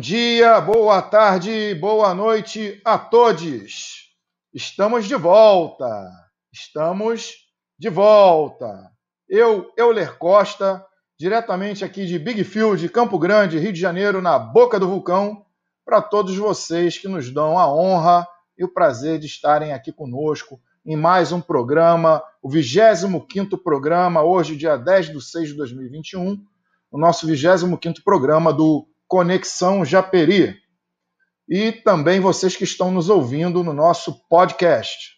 Bom dia, boa tarde, boa noite a todos. Estamos de volta. Estamos de volta. Eu, Euler Costa, diretamente aqui de Big Field, Campo Grande, Rio de Janeiro, na boca do vulcão, para todos vocês que nos dão a honra e o prazer de estarem aqui conosco em mais um programa, o 25º programa, hoje, dia 10 de 6 de 2021, o nosso 25º programa do Conexão Japeri. E também vocês que estão nos ouvindo no nosso podcast.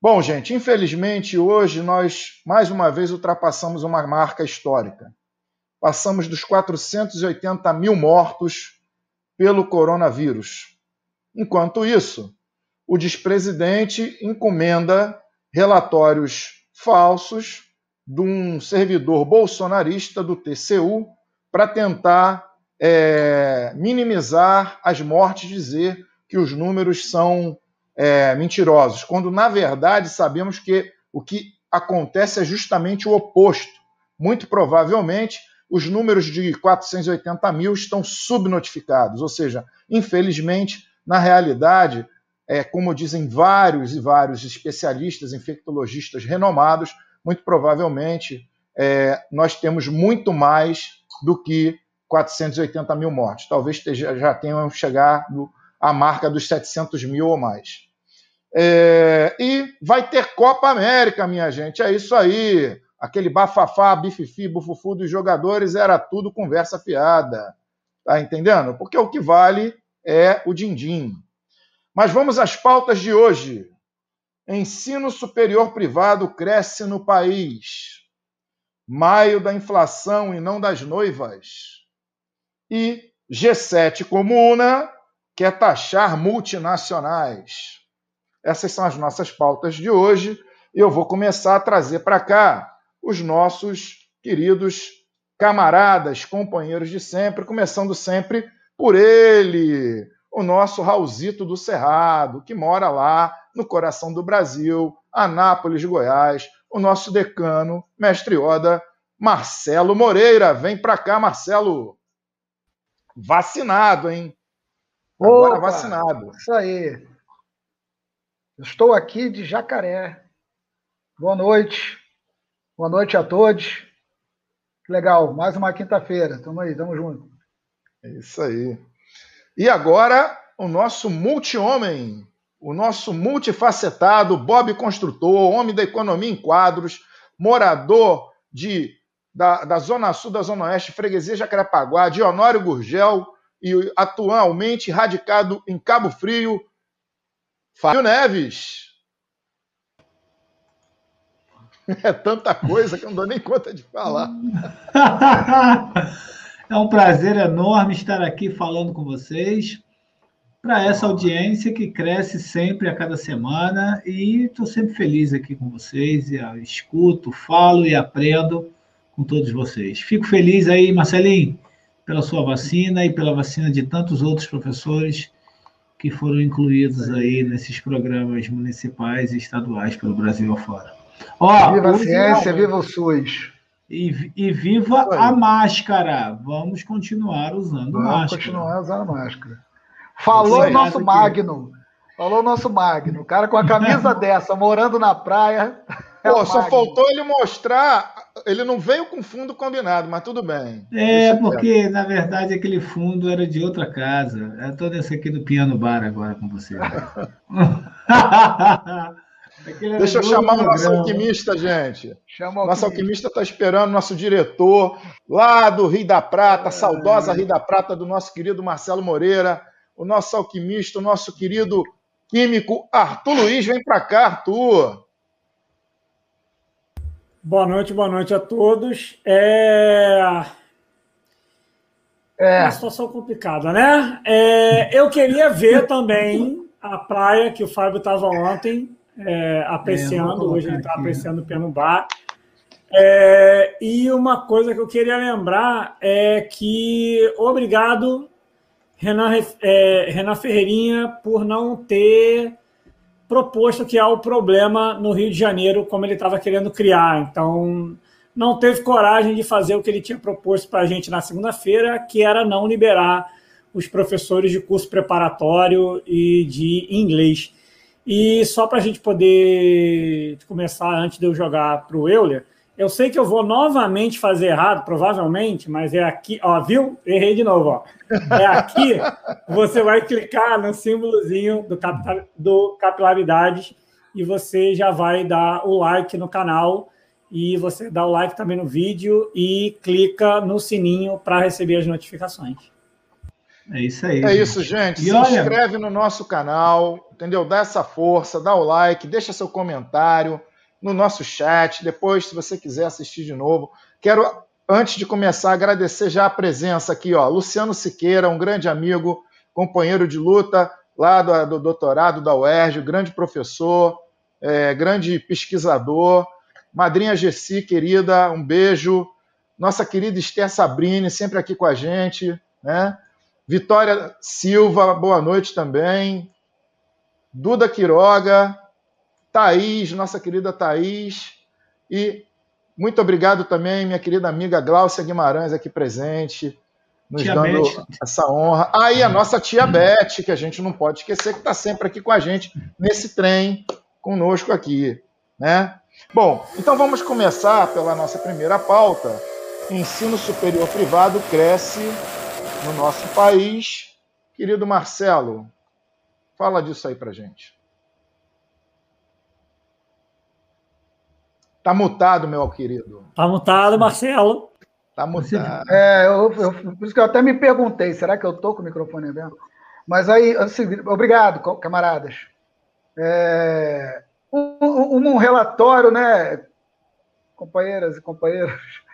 Bom, gente, infelizmente hoje nós mais uma vez ultrapassamos uma marca histórica. Passamos dos 480 mil mortos pelo coronavírus. Enquanto isso, o despresidente encomenda relatórios falsos de um servidor bolsonarista do TCU para tentar é, minimizar as mortes, dizer que os números são é, mentirosos, quando na verdade sabemos que o que acontece é justamente o oposto. Muito provavelmente os números de 480 mil estão subnotificados, ou seja, infelizmente, na realidade, é, como dizem vários e vários especialistas, infectologistas renomados, muito provavelmente é, nós temos muito mais do que 480 mil mortes. Talvez já tenham chegado à marca dos 700 mil ou mais. É, e vai ter Copa América, minha gente. É isso aí. Aquele bafafá, bififi, bufufu dos jogadores era tudo conversa fiada. Tá entendendo? Porque o que vale é o din-din. Mas vamos às pautas de hoje. Ensino superior privado cresce no país. Maio da inflação e não das noivas. E G7 Comuna quer taxar multinacionais. Essas são as nossas pautas de hoje. E eu vou começar a trazer para cá os nossos queridos camaradas, companheiros de sempre, começando sempre por ele, o nosso Raulzito do Cerrado, que mora lá no coração do Brasil, Anápolis, Goiás, o nosso decano, mestre Oda, Marcelo Moreira. Vem para cá, Marcelo vacinado, hein? Agora Opa, vacinado. Isso aí. estou aqui de Jacaré. Boa noite. Boa noite a todos. Legal, mais uma quinta-feira. Tamo aí, tamo junto. É isso aí. E agora, o nosso multi-homem, o nosso multifacetado Bob Construtor, homem da economia em quadros, morador de da, da Zona Sul, da Zona Oeste, Freguesia Jacarepaguá, de Honório Gurgel e atualmente radicado em Cabo Frio, Fábio Neves. É tanta coisa que eu não dou nem conta de falar. é um prazer enorme estar aqui falando com vocês para essa audiência que cresce sempre a cada semana e estou sempre feliz aqui com vocês. E escuto, falo e aprendo com todos vocês. Fico feliz aí, Marcelinho, pela sua vacina e pela vacina de tantos outros professores que foram incluídos aí nesses programas municipais e estaduais pelo Brasil afora. Ó, viva a ciência, viva o SUS. E, e viva a máscara. Vamos continuar usando Vamos máscara. Vamos continuar usando máscara. Falou o nosso Magno. Falou o nosso Magno. O cara com a camisa dessa, morando na praia. É Pô, só faltou ele mostrar ele não veio com fundo combinado, mas tudo bem. É, porque na verdade aquele fundo era de outra casa. Eu estou nesse aqui do piano bar agora com você. Deixa eu chamar o nosso alquimista, gente. Chama nosso alquimista está esperando, nosso diretor, lá do Rio da Prata, é... saudosa Rio da Prata, do nosso querido Marcelo Moreira, o nosso alquimista, o nosso querido químico Arthur Luiz. Vem para cá, Arthur. Boa noite, boa noite a todos. É, é uma situação complicada, né? É... Eu queria ver também a praia que o Fábio estava ontem é, apreciando, é, hoje ele está apreciando o Penumbar. É, e uma coisa que eu queria lembrar é que obrigado, Renan, é, Renan Ferreirinha, por não ter proposto que há o problema no Rio de Janeiro, como ele estava querendo criar. Então, não teve coragem de fazer o que ele tinha proposto para a gente na segunda-feira, que era não liberar os professores de curso preparatório e de inglês. E só para a gente poder começar, antes de eu jogar para o Euler, eu sei que eu vou novamente fazer errado, provavelmente, mas é aqui, ó, viu? Errei de novo, ó. É aqui, você vai clicar no símbolozinho do, capital, do Capilaridades e você já vai dar o like no canal e você dá o like também no vídeo e clica no sininho para receber as notificações. É isso aí. É gente. isso, gente. E Se olha... inscreve no nosso canal, entendeu? Dá essa força, dá o like, deixa seu comentário no nosso chat. Depois, se você quiser assistir de novo, quero, antes de começar, agradecer já a presença aqui, ó. Luciano Siqueira, um grande amigo, companheiro de luta lá do, do doutorado da UERJ, grande professor, é, grande pesquisador. Madrinha Gessi, querida, um beijo. Nossa querida Esther Sabrini, sempre aqui com a gente, né? Vitória Silva, boa noite também. Duda Quiroga, Thaís, nossa querida Thaís. E muito obrigado também, minha querida amiga Gláucia Guimarães, aqui presente, nos tia dando Beth. essa honra. Aí ah, a nossa tia Beth, que a gente não pode esquecer, que está sempre aqui com a gente nesse trem, conosco aqui. Né? Bom, então vamos começar pela nossa primeira pauta. Ensino superior privado cresce no nosso país. Querido Marcelo, fala disso aí para gente. Tá mutado, meu querido. Tá mutado, Marcelo. Tá mutado. É, eu, eu, por isso que eu até me perguntei, será que eu tô com o microfone aberto? Mas aí, assim, obrigado, camaradas. É, um, um, relatório, né, companheiras e companheiros,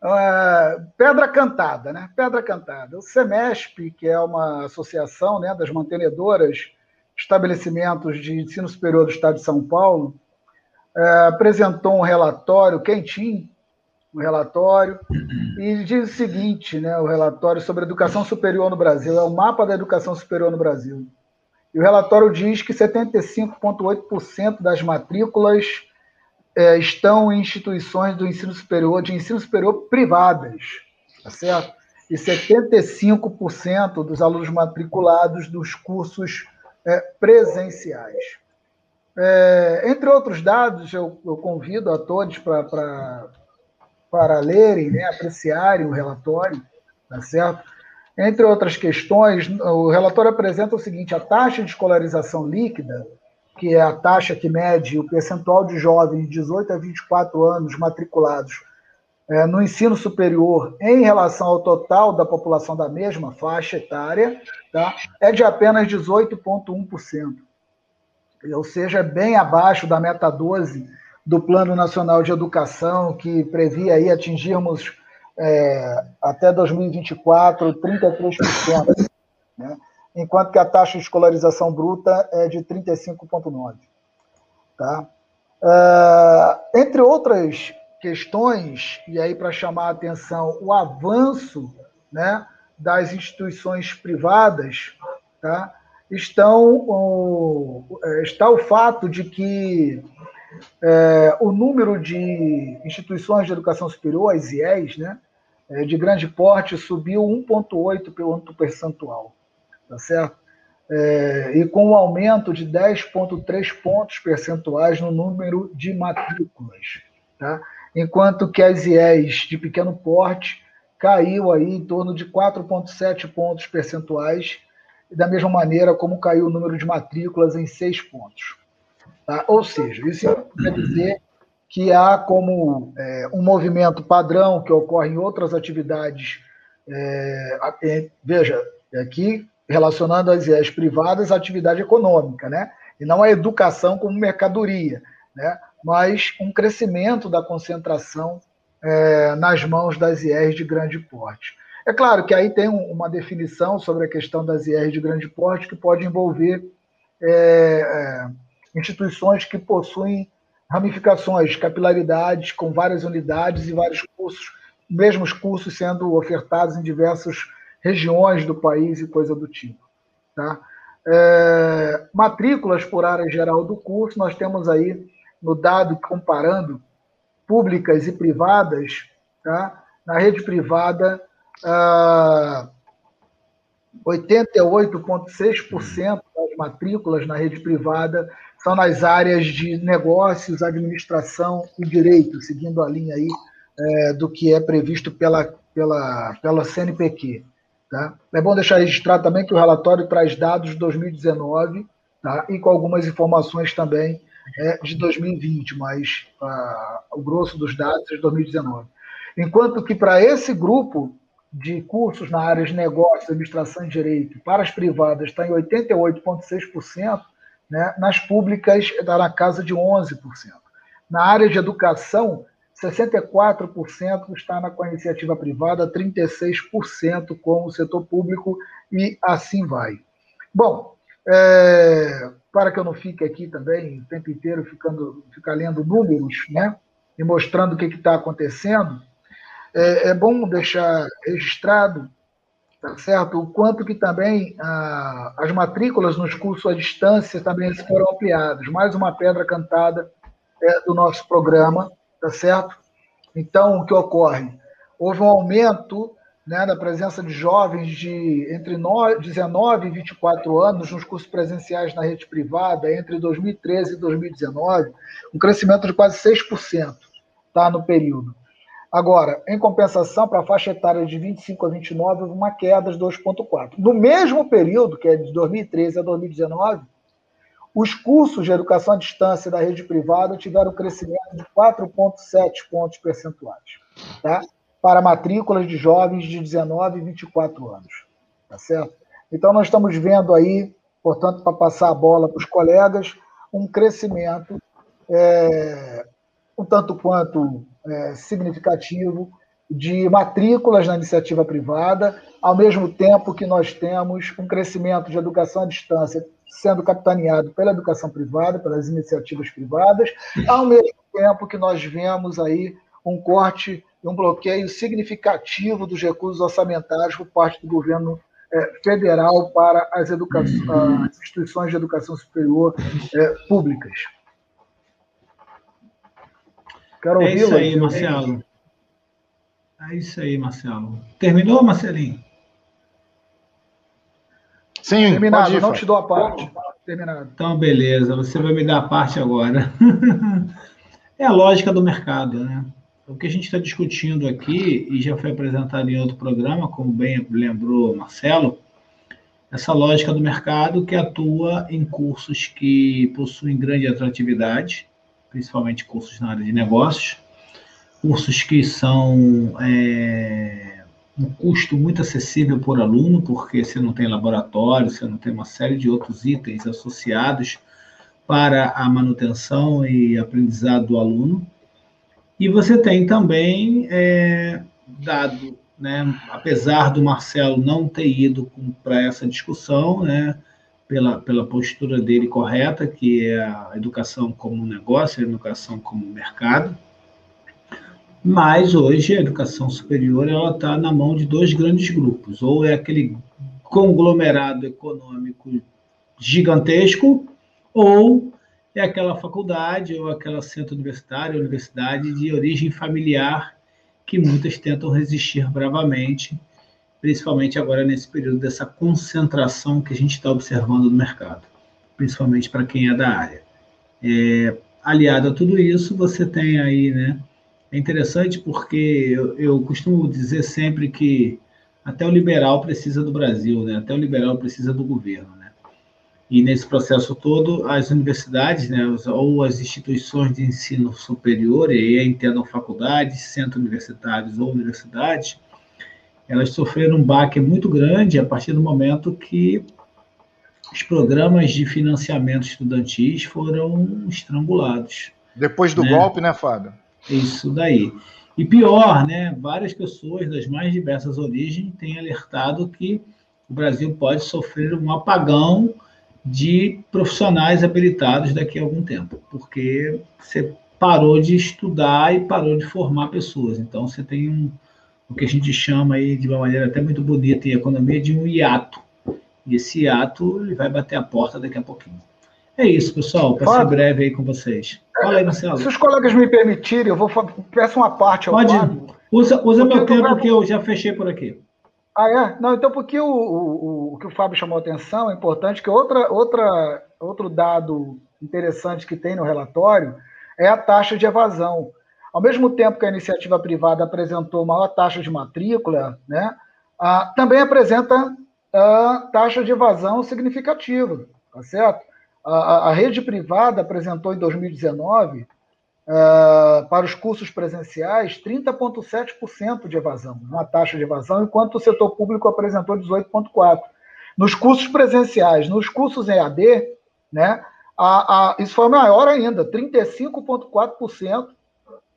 Uh, Pedra Cantada, né? Pedra Cantada. O SEMESP, que é uma associação né, das mantenedoras estabelecimentos de ensino superior do Estado de São Paulo, apresentou um relatório quentinho, um relatório, e diz o seguinte, né, o relatório sobre educação superior no Brasil, é o mapa da educação superior no Brasil. E o relatório diz que 75,8% das matrículas é, estão em instituições do ensino superior, de ensino superior privadas, tá certo? E 75% dos alunos matriculados dos cursos é, presenciais. É, entre outros dados, eu, eu convido a todos para lerem, né, apreciarem o relatório, tá certo? Entre outras questões, o relatório apresenta o seguinte: a taxa de escolarização líquida que é a taxa que mede o percentual de jovens de 18 a 24 anos matriculados é, no ensino superior em relação ao total da população da mesma faixa etária, tá? é de apenas 18,1%. Ou seja, bem abaixo da meta 12 do Plano Nacional de Educação, que previa aí atingirmos é, até 2024 33%. Né? enquanto que a taxa de escolarização bruta é de 35,9%. Tá? Uh, entre outras questões, e aí para chamar a atenção, o avanço né, das instituições privadas, tá? Estão, é, está o fato de que é, o número de instituições de educação superior, as IES, né, é, de grande porte, subiu 1,8 ponto percentual tá certo? É, e com um aumento de 10,3 pontos percentuais no número de matrículas, tá? enquanto que as IES de pequeno porte caiu aí em torno de 4,7 pontos percentuais, e da mesma maneira como caiu o número de matrículas em 6 pontos. Tá? Ou seja, isso quer dizer que há como é, um movimento padrão que ocorre em outras atividades. É, veja, aqui relacionando as IES privadas à atividade econômica, né? E não a educação como mercadoria, né? Mas um crescimento da concentração é, nas mãos das IES de grande porte. É claro que aí tem uma definição sobre a questão das IES de grande porte que pode envolver é, é, instituições que possuem ramificações, capilaridades com várias unidades e vários cursos, mesmos cursos sendo ofertados em diversos regiões do país e coisa do tipo. Tá? É, matrículas por área geral do curso, nós temos aí no dado comparando públicas e privadas, tá? na rede privada, ah, 88,6% das matrículas na rede privada são nas áreas de negócios, administração e direito, seguindo a linha aí é, do que é previsto pela, pela, pela CNPq. Tá? É bom deixar registrado também que o relatório traz dados de 2019 tá? e com algumas informações também é, de 2020, mas ah, o grosso dos dados é de 2019. Enquanto que para esse grupo de cursos na área de negócios, administração e direito para as privadas está em 88,6%, né? nas públicas está na casa de 11%. Na área de educação, 64% está na, com a iniciativa privada, 36% com o setor público e assim vai. Bom, é, para que eu não fique aqui também o tempo inteiro ficando, ficar lendo números, né, e mostrando o que está acontecendo, é, é, bom deixar registrado, tá certo, o quanto que também ah, as matrículas nos cursos à distância também foram ampliadas. Mais uma pedra cantada é, do nosso programa, tá certo? Então, o que ocorre? Houve um aumento né, presença de jovens de entre 19 e 24 anos nos cursos presenciais na rede privada entre 2013 e 2019, um crescimento de quase 6% tá, no período. Agora, em compensação, para a faixa etária de 25 a 29, houve uma queda de 2,4. No mesmo período, que é de 2013 a 2019, os cursos de educação à distância da rede privada tiveram um crescimento de 4,7 pontos percentuais, tá? para matrículas de jovens de 19 e 24 anos. Tá certo? Então, nós estamos vendo aí, portanto, para passar a bola para os colegas, um crescimento é, um tanto quanto é, significativo de matrículas na iniciativa privada, ao mesmo tempo que nós temos um crescimento de educação à distância sendo capitaneado pela educação privada, pelas iniciativas privadas, ao mesmo tempo que nós vemos aí um corte e um bloqueio significativo dos recursos orçamentários por parte do governo é, federal para as, as, instituições de educação superior é, públicas. Quero é isso aí, Marcelo. É isso aí, Marcelo. Terminou, Marcelinho? Sim, terminado. Ir, não te dou a parte. Terminado. Então, beleza. Você vai me dar a parte agora. é a lógica do mercado, né? O que a gente está discutindo aqui, e já foi apresentado em outro programa, como bem lembrou Marcelo, essa lógica do mercado que atua em cursos que possuem grande atratividade, principalmente cursos na área de negócios, cursos que são é, um custo muito acessível por aluno, porque você não tem laboratório, você não tem uma série de outros itens associados para a manutenção e aprendizado do aluno. E você tem também, é, dado, né, apesar do Marcelo não ter ido para essa discussão, né, pela, pela postura dele correta, que é a educação como negócio, a educação como mercado, mas hoje a educação superior ela está na mão de dois grandes grupos, ou é aquele conglomerado econômico gigantesco, ou é aquela faculdade ou aquela centro universitário, universidade de origem familiar que muitas tentam resistir bravamente, principalmente agora nesse período dessa concentração que a gente está observando no mercado, principalmente para quem é da área. É, aliado a tudo isso, você tem aí, né, é interessante porque eu, eu, costumo dizer sempre que até o liberal precisa do Brasil, né? até o liberal precisa do governo. Né? E nesse processo todo, as universidades, né, ou as instituições de ensino superior, e aí entendam faculdades, centros universitários ou universidades, elas sofreram um baque muito grande a partir do momento que os programas de financiamento estudantis foram estrangulados. Depois do né? golpe, né, Fábio? Isso daí. E pior, né? Várias pessoas das mais diversas origens têm alertado que o Brasil pode sofrer um apagão de profissionais habilitados daqui a algum tempo, porque você parou de estudar e parou de formar pessoas. Então você tem um o que a gente chama aí de uma maneira até muito bonita em economia de um hiato. E esse hiato ele vai bater a porta daqui a pouquinho. É isso, pessoal. Para ser breve aí com vocês. Fala aí, Marcelo. Se os colegas me permitirem, eu vou peço uma parte ao Pode. Fábio. Usa, usa meu tempo, Fábio... porque eu já fechei por aqui. Ah, é? Não, então, porque o, o, o que o Fábio chamou a atenção é importante, que outra, outra, outro dado interessante que tem no relatório é a taxa de evasão. Ao mesmo tempo que a iniciativa privada apresentou maior taxa de matrícula, né, também apresenta taxa de evasão significativa, tá certo? A, a rede privada apresentou em 2019, uh, para os cursos presenciais, 30,7% de evasão, uma taxa de evasão, enquanto o setor público apresentou 18,4%. Nos cursos presenciais, nos cursos EAD, né, a, a, isso foi maior ainda, 35,4%,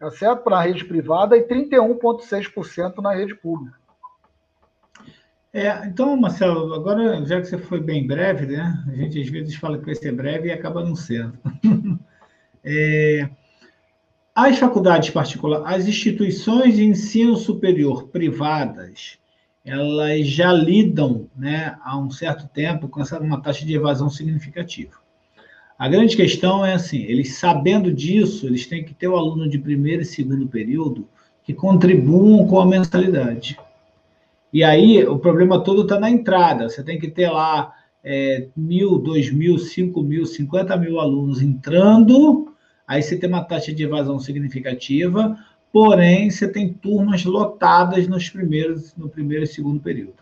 tá certo? Para a rede privada e 31,6% na rede pública. É, então, Marcelo, agora, já que você foi bem breve, né? A gente às vezes fala que vai ser breve e acaba não sendo. é, as faculdades particulares, as instituições de ensino superior privadas, elas já lidam né, há um certo tempo com essa, uma taxa de evasão significativa. A grande questão é assim, eles sabendo disso, eles têm que ter o aluno de primeiro e segundo período que contribuam com a mensalidade. E aí o problema todo está na entrada. Você tem que ter lá é, mil, dois mil, cinco mil, cinquenta mil alunos entrando, aí você tem uma taxa de evasão significativa, porém você tem turmas lotadas nos primeiros, no primeiro e segundo período.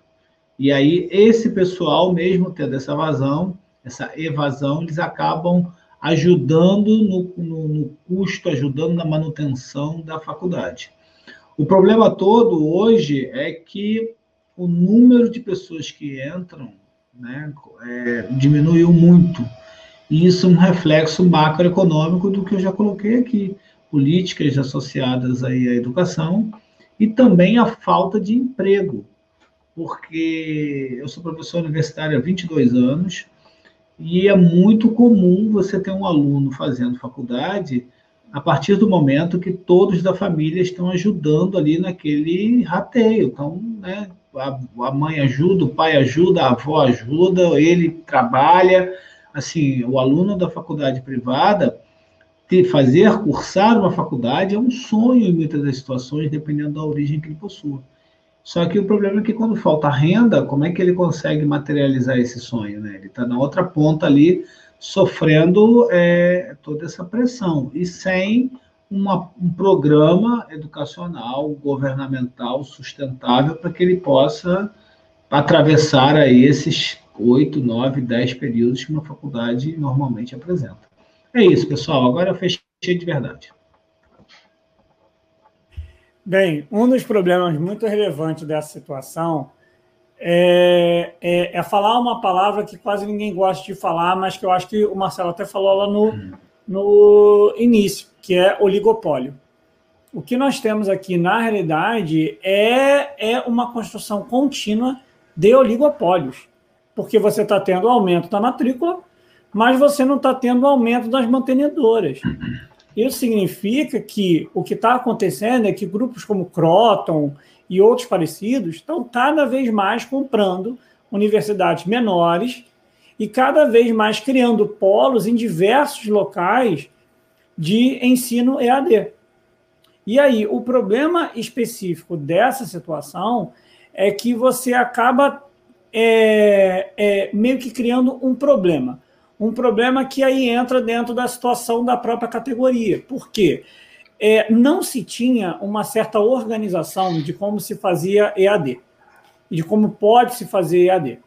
E aí esse pessoal, mesmo tendo essa evasão, essa evasão, eles acabam ajudando no, no, no custo, ajudando na manutenção da faculdade. O problema todo hoje é que o número de pessoas que entram né, é, diminuiu muito. E isso é um reflexo macroeconômico do que eu já coloquei aqui. Políticas associadas aí à educação e também a falta de emprego. Porque eu sou professor universitário há 22 anos e é muito comum você ter um aluno fazendo faculdade a partir do momento que todos da família estão ajudando ali naquele rateio. Então, né, a, mãe ajuda, o pai ajuda, a avó ajuda, ele trabalha. Assim, o aluno da faculdade privada ter, fazer cursar uma faculdade é um sonho em muitas das situações, dependendo da origem que ele possua. Só que o problema é que quando falta renda, como é que ele consegue materializar esse sonho? Né? Ele está na outra ponta ali, sofrendo é, toda essa pressão e sem uma, um programa educacional, governamental, sustentável, para que ele possa atravessar aí esses oito, nove, dez períodos que uma faculdade normalmente apresenta. É isso, pessoal. Agora eu fechei de verdade. Bem, um dos problemas muito relevantes dessa situação é, é, é, falar uma palavra que quase ninguém gosta de falar, mas que eu acho que o Marcelo até falou lá no, hum. no início, que é oligopólio. O que nós temos aqui, na realidade, é, é uma construção contínua de oligopólios, porque você está tendo aumento da matrícula, mas você não está tendo aumento das mantenedoras. Isso significa que o que está acontecendo é que grupos como Croton e outros parecidos estão cada vez mais comprando universidades menores e cada vez mais criando polos em diversos locais de ensino EAD. E aí, o problema específico dessa situação é que você acaba é, é, meio que criando um problema. Um problema que aí entra dentro da situação da própria categoria. Por quê? É, não se tinha uma certa organização de como se fazia EAD, de como pode se fazer EAD.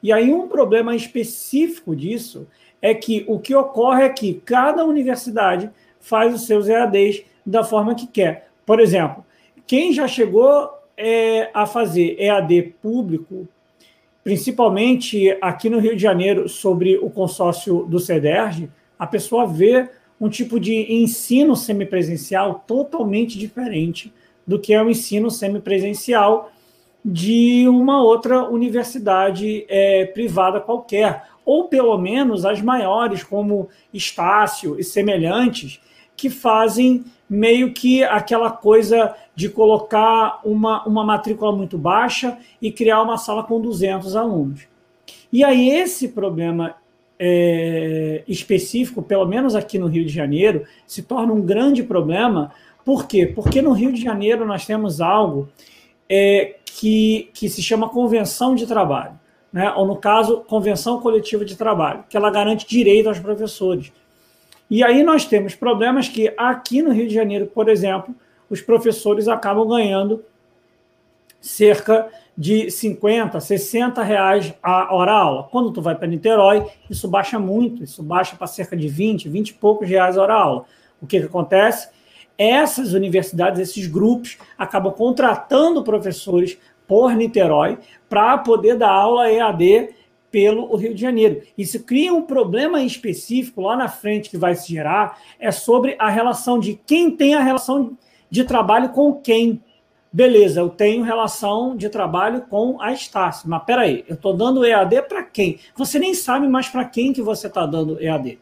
E aí, um problema específico disso é que o que ocorre é que cada universidade faz os seus EADs da forma que quer. Por exemplo, quem já chegou é, a fazer EAD público, principalmente aqui no Rio de Janeiro, sobre o consórcio do CEDERJ, a pessoa vê um tipo de ensino semipresencial totalmente diferente do que é o ensino semipresencial de uma outra universidade é, privada qualquer, ou pelo menos as maiores, como Estácio e semelhantes, que fazem meio que aquela coisa de colocar uma, uma matrícula muito baixa e criar uma sala com 200 alunos. E aí esse problema é, específico, pelo menos aqui no Rio de Janeiro, se torna um grande problema. Por quê? Porque no Rio de Janeiro nós temos algo é, que, que se chama convenção de trabalho, né? ou no caso, convenção coletiva de trabalho, que ela garante direito aos professores. E aí nós temos problemas que aqui no Rio de Janeiro, por exemplo, os professores acabam ganhando cerca de 50, 60 reais a hora aula. Quando tu vai para Niterói, isso baixa muito, isso baixa para cerca de 20, 20 e poucos reais a hora aula. O que, que acontece? Essas universidades, esses grupos, acabam contratando professores por Niterói para poder dar aula EAD pelo Rio de Janeiro. Isso cria um problema específico lá na frente que vai se gerar, é sobre a relação de quem tem a relação de trabalho com quem. Beleza, eu tenho relação de trabalho com a Estácio, mas peraí, eu estou dando EAD para quem? Você nem sabe mais para quem que você está dando EAD.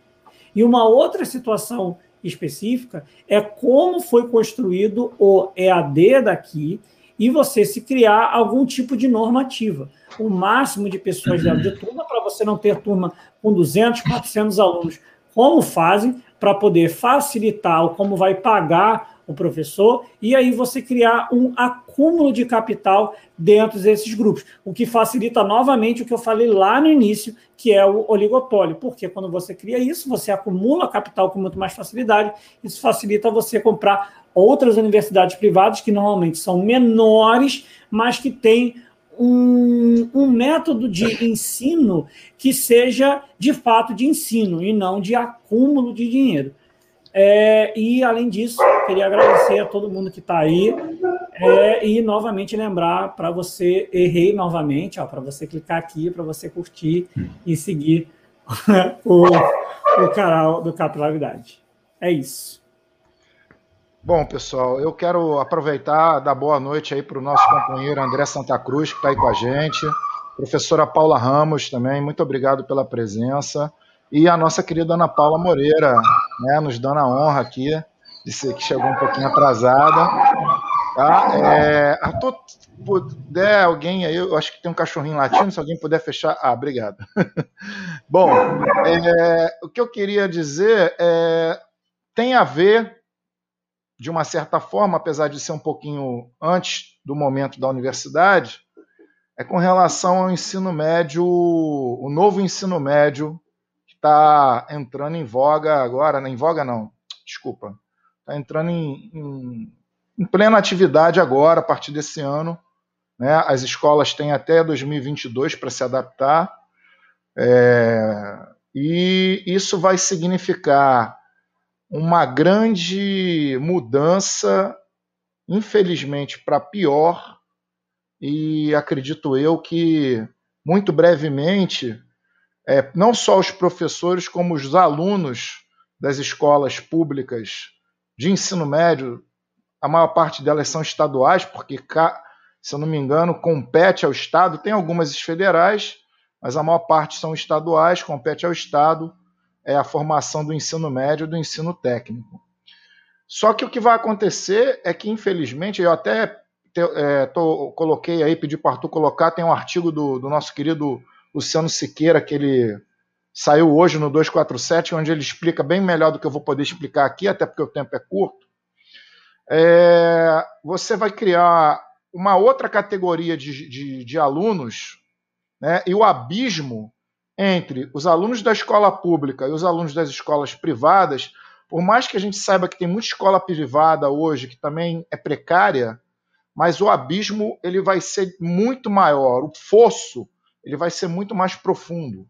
E uma outra situação específica é como foi construído o EAD daqui e você se criar algum tipo de normativa o máximo de pessoas dentro de turma para você não ter turma com 200, 400 alunos. Como fazem para poder facilitar ou como vai pagar o professor e aí você criar um acúmulo de capital dentro desses grupos, o que facilita novamente o que eu falei lá no início, que é o oligopólio, porque quando você cria isso, você acumula capital com muito mais facilidade, isso facilita você comprar outras universidades privadas que normalmente são menores, mas que têm um, um método de ensino que seja de fato de ensino e não de acúmulo de dinheiro. É, e, além disso, queria agradecer a todo mundo que está aí é, e, novamente, lembrar para você, errei novamente, para você clicar aqui, para você curtir e seguir o, o canal do Capilaridade. É isso. Bom, pessoal, eu quero aproveitar dar boa noite aí para o nosso companheiro André Santa Cruz, que está aí com a gente, professora Paula Ramos também, muito obrigado pela presença, e a nossa querida Ana Paula Moreira, né, nos dando a honra aqui, de ser que chegou um pouquinho atrasada. Tá? É, Arthur, puder alguém aí, eu acho que tem um cachorrinho latindo, se alguém puder fechar. Ah, obrigado. Bom, é, o que eu queria dizer é, tem a ver de uma certa forma, apesar de ser um pouquinho antes do momento da universidade, é com relação ao ensino médio, o novo ensino médio está entrando em voga agora, em voga não, desculpa, está entrando em, em, em, plena atividade agora, a partir desse ano. Né? As escolas têm até 2022 para se adaptar, é, e isso vai significar uma grande mudança, infelizmente para pior, e acredito eu que muito brevemente, é, não só os professores, como os alunos das escolas públicas de ensino médio, a maior parte delas são estaduais, porque, se eu não me engano, compete ao Estado, tem algumas federais, mas a maior parte são estaduais, compete ao Estado é a formação do ensino médio e do ensino técnico. Só que o que vai acontecer é que, infelizmente, eu até te, é, tô, coloquei aí, pedi para Arthur colocar, tem um artigo do, do nosso querido Luciano Siqueira, que ele saiu hoje no 247, onde ele explica bem melhor do que eu vou poder explicar aqui, até porque o tempo é curto. É, você vai criar uma outra categoria de, de, de alunos, né, e o abismo entre os alunos da escola pública e os alunos das escolas privadas, por mais que a gente saiba que tem muita escola privada hoje que também é precária, mas o abismo ele vai ser muito maior, o fosso ele vai ser muito mais profundo.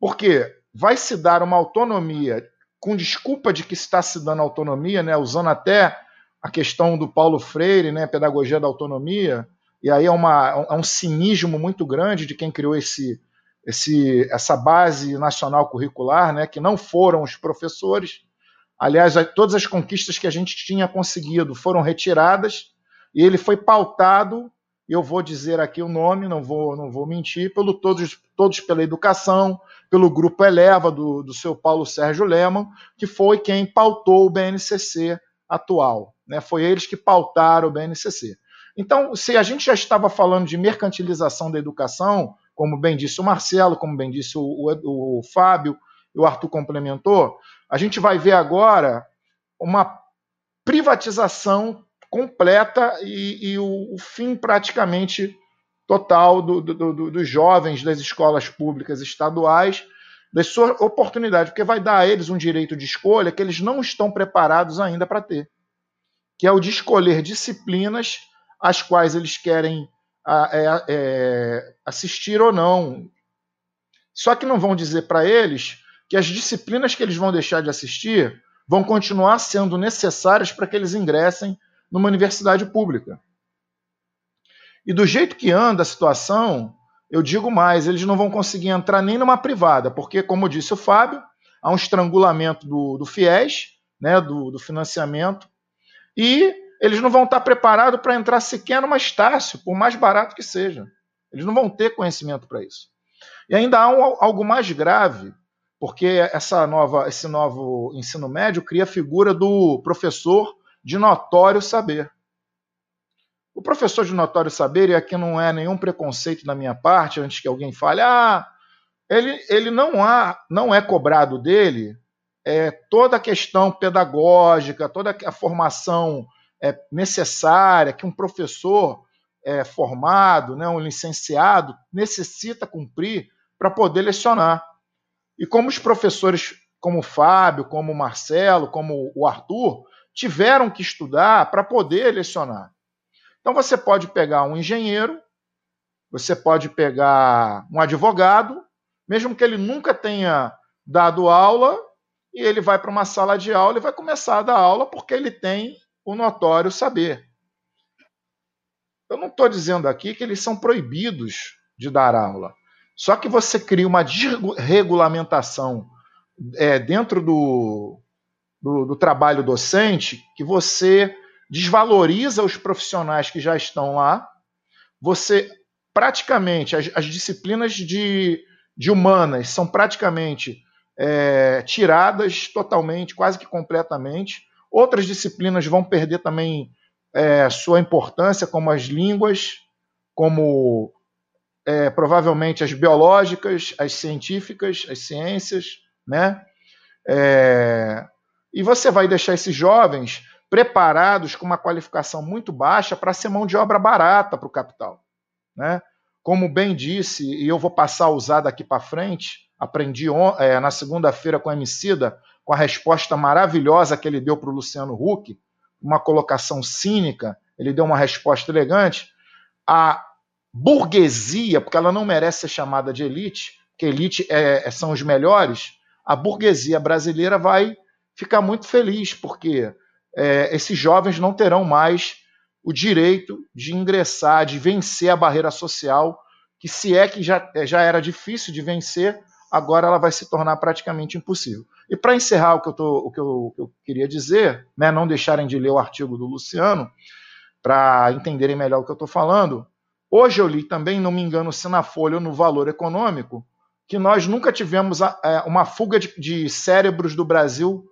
Porque vai se dar uma autonomia, com desculpa de que está se dando autonomia, né, usando até a questão do Paulo Freire, né, pedagogia da autonomia, e aí é, uma, é um cinismo muito grande de quem criou esse, esse, essa base nacional curricular, né, que não foram os professores. Aliás, todas as conquistas que a gente tinha conseguido foram retiradas e ele foi pautado, eu vou dizer aqui o nome, não vou, não vou mentir, pelo todos, todos pela educação, pelo grupo Eleva do, do seu Paulo Sérgio Leman, que foi quem pautou o BNCC atual. Né? Foi eles que pautaram o BNCC. Então, se a gente já estava falando de mercantilização da educação, como bem disse o Marcelo, como bem disse o, o, o Fábio, e o Arthur complementou, a gente vai ver agora uma privatização completa e, e o, o, fim praticamente total do, do, do, dos jovens das escolas públicas estaduais, da sua oportunidade, porque vai dar a eles um direito de escolha que eles não estão preparados ainda para ter, que é o de escolher disciplinas às quais eles querem é, é, assistir ou não. Só que não vão dizer para eles que as disciplinas que eles vão deixar de assistir vão continuar sendo necessárias para que eles ingressem numa universidade pública. E do jeito que anda a situação, eu digo mais, eles não vão conseguir entrar nem numa privada, porque, como disse o Fábio, há um estrangulamento do, do FIES, né, do, do financiamento, e eles não vão estar preparados para entrar sequer numa Estácio, por mais barato que seja. Eles não vão ter conhecimento para isso. E ainda há um, algo mais grave, porque essa nova, esse novo ensino médio cria a figura do professor de notório saber. O professor de notório saber, e aqui não é nenhum preconceito da minha parte, antes que alguém fale, ah, ele, ele não, há, não é cobrado dele é, toda a questão pedagógica, toda a formação é, necessária que um professor é, formado, né, um licenciado, necessita cumprir para poder lecionar. E como os professores, como o Fábio, como o Marcelo, como o Arthur, tiveram que estudar para poder lecionar. Então você pode pegar um engenheiro, você pode pegar um advogado, mesmo que ele nunca tenha dado aula, e ele vai para uma sala de aula e vai começar a dar aula porque ele tem o notório saber. Eu não estou dizendo aqui que eles são proibidos de dar aula. Só que você cria uma desregulamentação é, dentro do, do, do trabalho docente que você desvaloriza os profissionais que já estão lá, você praticamente, as, as disciplinas de, de humanas são praticamente é, tiradas totalmente, quase que completamente. Outras disciplinas vão perder também é, sua importância, como as línguas, como é, provavelmente as biológicas, as científicas, as ciências, né? É, e você vai deixar esses jovens preparados com uma qualificação muito baixa para ser mão de obra barata para o capital. Né? Como bem disse, e eu vou passar a usar daqui para frente, aprendi é, na segunda-feira com a Emicida, com a resposta maravilhosa que ele deu para o Luciano Huck, uma colocação cínica, ele deu uma resposta elegante. A burguesia, porque ela não merece ser chamada de elite, que elite é, é, são os melhores, a burguesia brasileira vai ficar muito feliz, porque é, esses jovens não terão mais o direito de ingressar, de vencer a barreira social, que se é que já, é, já era difícil de vencer, agora ela vai se tornar praticamente impossível. E para encerrar o que eu, tô, o que eu, eu queria dizer, né, não deixarem de ler o artigo do Luciano, para entenderem melhor o que eu estou falando, hoje eu li também, não me engano, se na Folha ou no Valor Econômico, que nós nunca tivemos é, uma fuga de, de cérebros do Brasil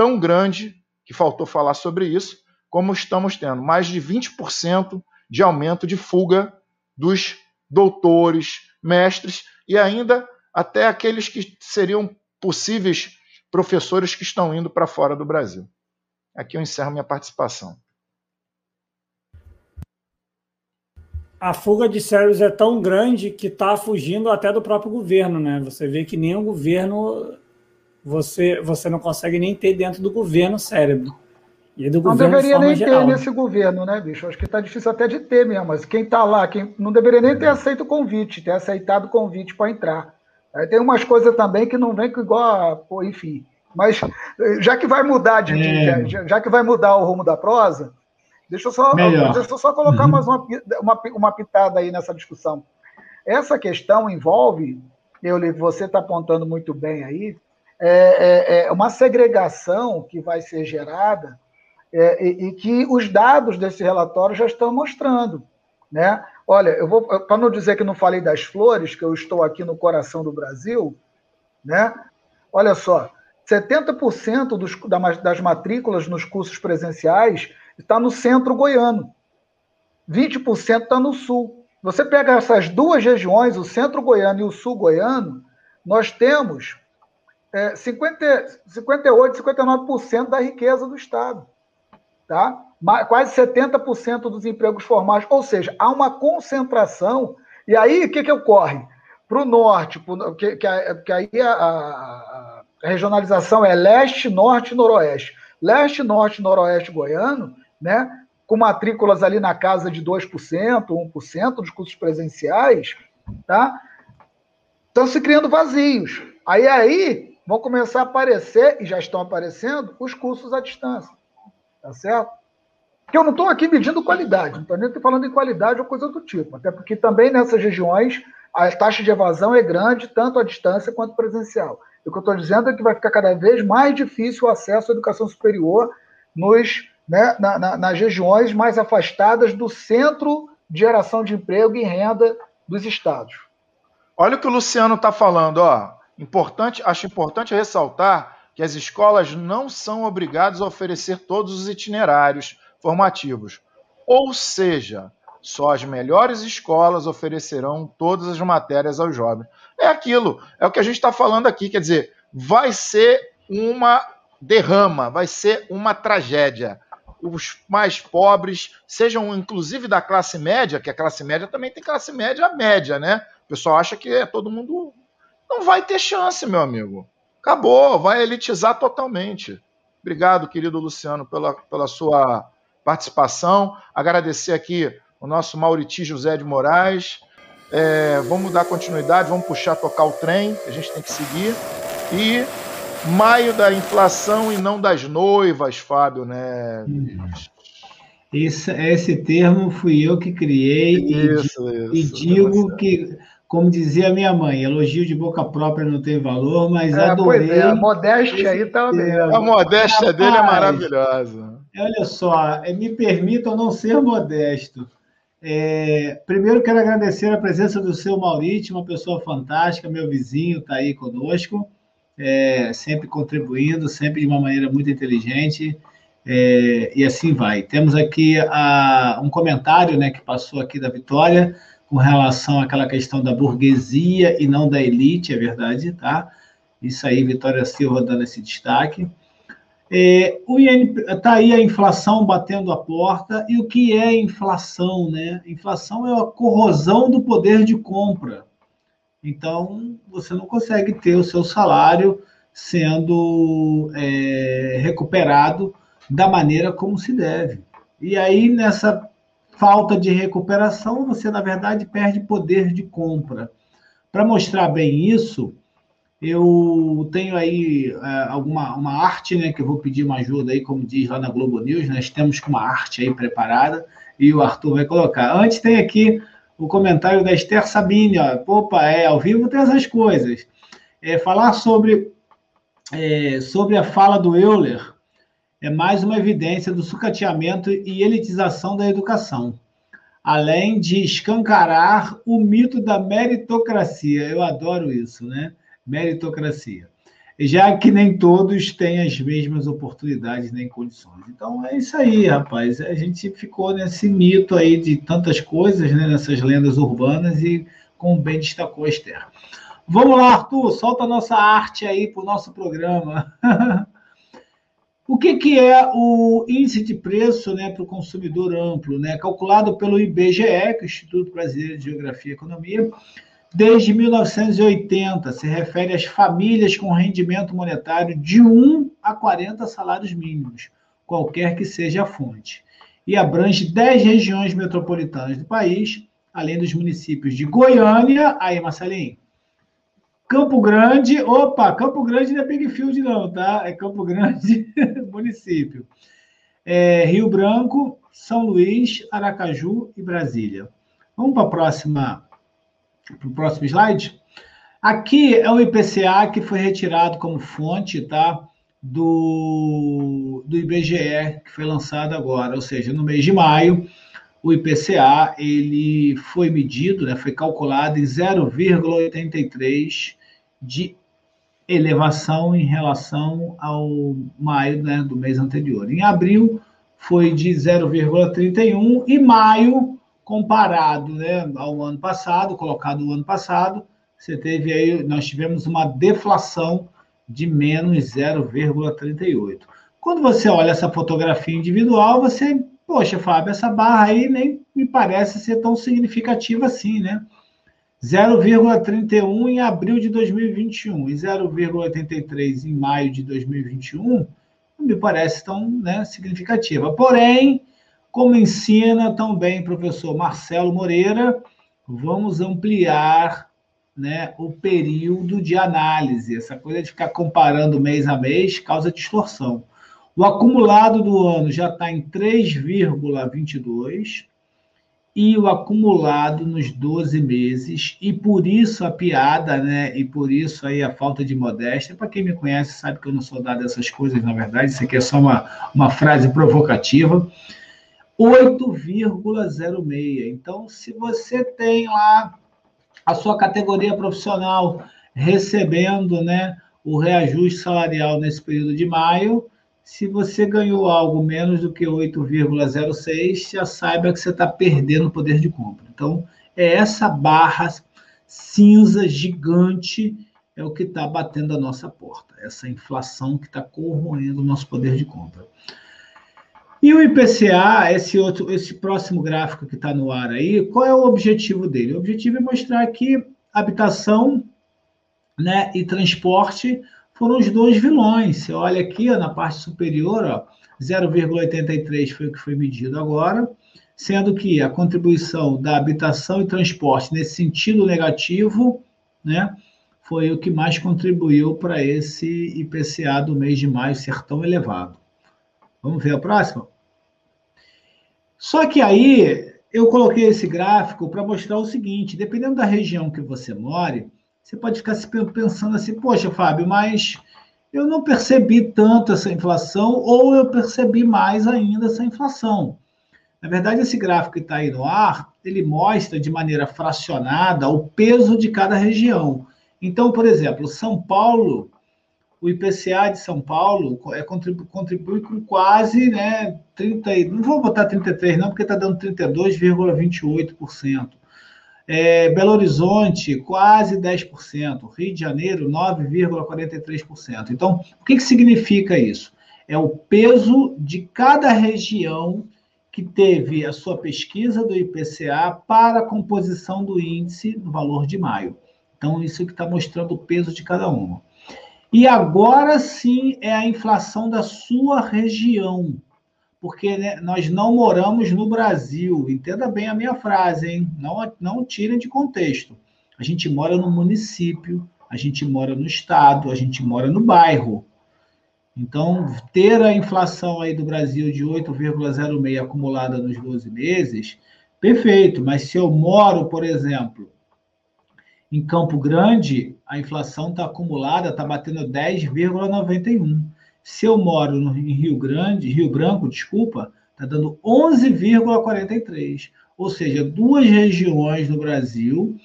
tão grande, que faltou falar sobre isso, como estamos tendo. Mais de 20% de aumento de fuga dos doutores, mestres e ainda até aqueles que seriam possíveis professores que estão indo para fora do Brasil. Aqui eu encerro minha participação. A fuga de cérebros é tão grande que está fugindo até do próprio governo, né? Você vê que nem o governo você, você não consegue nem ter dentro do governo cérebro. E do não deveria nem geral. ter nesse governo, né, bicho? Acho que está difícil até de ter mesmo. Mas quem está lá, quem não deveria nem ter aceito o convite, ter aceitado o convite para entrar. Aí tem umas coisas também que não vem igual a, pô, enfim. Mas já que vai mudar de, é. já, já, que vai mudar o rumo da prosa, deixa eu só, deixa eu só colocar uhum. mais uma, uma, uma pitada aí nessa discussão. Essa questão envolve, eu você está apontando muito bem aí, é, é, é, uma segregação que vai ser gerada é, e, e, que os dados desse relatório já estão mostrando. Né? Olha, eu vou para não dizer que não falei das flores, que eu estou aqui no coração do Brasil, né? Olha só, 70% dos, das matrículas nos cursos presenciais está no centro goiano, 20% está no sul. você pega essas duas regiões, o centro goiano e o sul goiano, nós temos é, 50, 58, 59% da riqueza do Estado. Tá? Quase 70% dos empregos formais. Ou seja, há uma concentração. E aí, o que, que ocorre? Para o norte, pro, que, que, que, aí a, a, a regionalização é leste, norte e noroeste. Leste, norte noroeste goiano, né? com matrículas ali na casa de 2%, 1% dos cursos presenciais, tá? Estão se criando vazios. Aí aí vão começar a aparecer, e já estão aparecendo, os cursos à distância. Tá certo? Porque eu não estou aqui medindo qualidade, não estou nem falando em qualidade ou coisa do tipo. Até porque também nessas regiões a taxa de evasão é grande, tanto à distância quanto presencial. E o que eu estou dizendo é que vai ficar cada vez mais difícil o acesso à educação superior nos né, na, na, nas regiões mais afastadas do centro de geração de emprego e renda dos estados. Olha o que o Luciano está falando, ó. Importante, acho importante ressaltar que as escolas não são obrigadas a oferecer todos os itinerários formativos. Ou seja, só as melhores escolas oferecerão todas as matérias aos jovens. É aquilo, é o que a gente está falando aqui, quer dizer, vai ser uma derrama, vai ser uma tragédia os mais pobres, sejam inclusive da classe média, que a classe média também tem classe média média, né? O pessoal acha que é todo mundo. Não vai ter chance, meu amigo. Acabou, vai elitizar totalmente. Obrigado, querido Luciano, pela, pela sua participação. Agradecer aqui o nosso Mauriti José de Moraes. É, vamos dar continuidade, vamos puxar, tocar o trem, que a gente tem que seguir. E maio da inflação e não das noivas, Fábio, né? Esse, esse termo fui eu que criei isso, e, isso, e digo que, como dizia minha mãe, elogio de boca própria não tem valor, mas é, adorei. Pois é, a modéstia aí também. Tá a modéstia Rapaz, dele é maravilhosa. Olha só, é, me permitam não ser modesto. É, primeiro quero agradecer a presença do seu Maurício, uma pessoa fantástica, meu vizinho está aí conosco é, sempre contribuindo, sempre de uma maneira muito inteligente, é, e assim vai. Temos aqui a, um comentário né, que passou aqui da Vitória, com relação àquela questão da burguesia e não da elite, é verdade, tá? Isso aí, Vitória Silva dando esse destaque. É, está aí a inflação batendo a porta. E o que é inflação? Né? Inflação é a corrosão do poder de compra. Então, você não consegue ter o seu salário sendo é, recuperado da maneira como se deve. E aí, nessa falta de recuperação, você, na verdade, perde poder de compra. Para mostrar bem isso, eu tenho aí é, alguma uma arte, né, que eu vou pedir uma ajuda aí, como diz lá na Globo News, nós temos uma arte aí preparada e o Arthur vai colocar. Antes tem aqui o comentário da Esther Sabine, ó. Opa, é, ao vivo tem essas coisas. É, falar sobre, é, sobre a fala do Euler é mais uma evidência do sucateamento e elitização da educação, além de escancarar o mito da meritocracia. Eu adoro isso, né? Meritocracia já que nem todos têm as mesmas oportunidades nem condições. Então é isso aí, rapaz. A gente ficou nesse mito aí de tantas coisas, né, nessas lendas urbanas e como bem destacou a Esther. Vamos lá, Arthur, solta a nossa arte aí para o nosso programa. o que, que é o índice de preço né, para o consumidor amplo, né, calculado pelo IBGE, que é o Instituto Brasileiro de Geografia e Economia, desde 1980, se refere às famílias com rendimento monetário de 1 a 40 salários mínimos, qualquer que seja a fonte, e abrange 10 regiões metropolitanas do país, além dos municípios de Goiânia, aí Marcelinho, Campo Grande, opa, Campo Grande não é Big Field não, tá? É Campo Grande, município. É, Rio Branco, São Luís, Aracaju e Brasília. Vamos para para o próximo slide. Aqui é o IPCA que foi retirado como fonte, tá? Do, do IBGE, que foi lançado agora, ou seja, no mês de maio, o IPCA ele foi medido, né, foi calculado em 0,83 de elevação em relação ao maio né, do mês anterior. Em abril foi de 0,31 e maio comparado né, ao ano passado, colocado o ano passado, você teve aí, nós tivemos uma deflação de menos 0,38. Quando você olha essa fotografia individual, você, poxa, Fábio, essa barra aí nem me parece ser tão significativa assim, né? 0,31 em abril de 2021 e 0,83 em maio de 2021 não me parece tão né, significativa. Porém, como ensina também o professor Marcelo Moreira, vamos ampliar né, o período de análise. Essa coisa de ficar comparando mês a mês causa distorção. O acumulado do ano já está em 3,22 e o acumulado nos 12 meses, e por isso a piada, né? E por isso aí a falta de modéstia. Para quem me conhece, sabe que eu não sou dado essas coisas, na verdade, isso aqui é só uma, uma frase provocativa. 8,06. Então, se você tem lá a sua categoria profissional recebendo né, o reajuste salarial nesse período de maio, se você ganhou algo menos do que 8,06, já saiba que você está perdendo o poder de compra. Então, é essa barra cinza gigante é o que está batendo a nossa porta, essa inflação que está corroendo o nosso poder de compra. E o IPCA, esse outro, esse próximo gráfico que está no ar aí, qual é o objetivo dele? O objetivo é mostrar que habitação né, e transporte foram os dois vilões. Você olha aqui ó, na parte superior, 0,83 foi o que foi medido agora, sendo que a contribuição da habitação e transporte nesse sentido negativo, né, foi o que mais contribuiu para esse IPCA do mês de maio ser tão elevado. Vamos ver a próxima? Só que aí eu coloquei esse gráfico para mostrar o seguinte: dependendo da região que você more, você pode ficar se pensando assim, poxa, Fábio, mas eu não percebi tanto essa inflação, ou eu percebi mais ainda essa inflação. Na verdade, esse gráfico que está aí no ar, ele mostra de maneira fracionada o peso de cada região. Então, por exemplo, São Paulo o IPCA de São Paulo é, contribui, contribui com quase né, 30, não vou botar 33 não, porque está dando 32,28%. É, Belo Horizonte, quase 10%. Rio de Janeiro, 9,43%. Então, o que, que significa isso? É o peso de cada região que teve a sua pesquisa do IPCA para a composição do índice no valor de maio. Então, isso que está mostrando o peso de cada uma. E agora sim é a inflação da sua região, porque né, nós não moramos no Brasil. Entenda bem a minha frase, hein? Não, não tirem de contexto. A gente mora no município, a gente mora no estado, a gente mora no bairro. Então, ter a inflação aí do Brasil de 8,06 acumulada nos 12 meses, perfeito. Mas se eu moro, por exemplo, em Campo Grande, a inflação está acumulada, está batendo 10,91. Se eu moro no Rio Grande, Rio Branco, desculpa, está dando 11,43. Ou seja, duas regiões no Brasil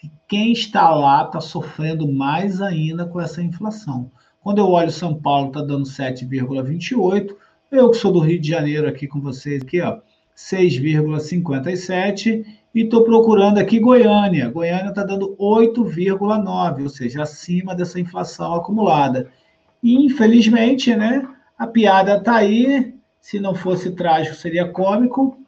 que quem está lá está sofrendo mais ainda com essa inflação. Quando eu olho São Paulo, está dando 7,28. Eu que sou do Rio de Janeiro aqui com vocês, aqui, ó, 6,57 e estou procurando aqui Goiânia. Goiânia está dando 8,9, ou seja, acima dessa inflação acumulada. Infelizmente, né, a piada está aí. Se não fosse trágico, seria cômico.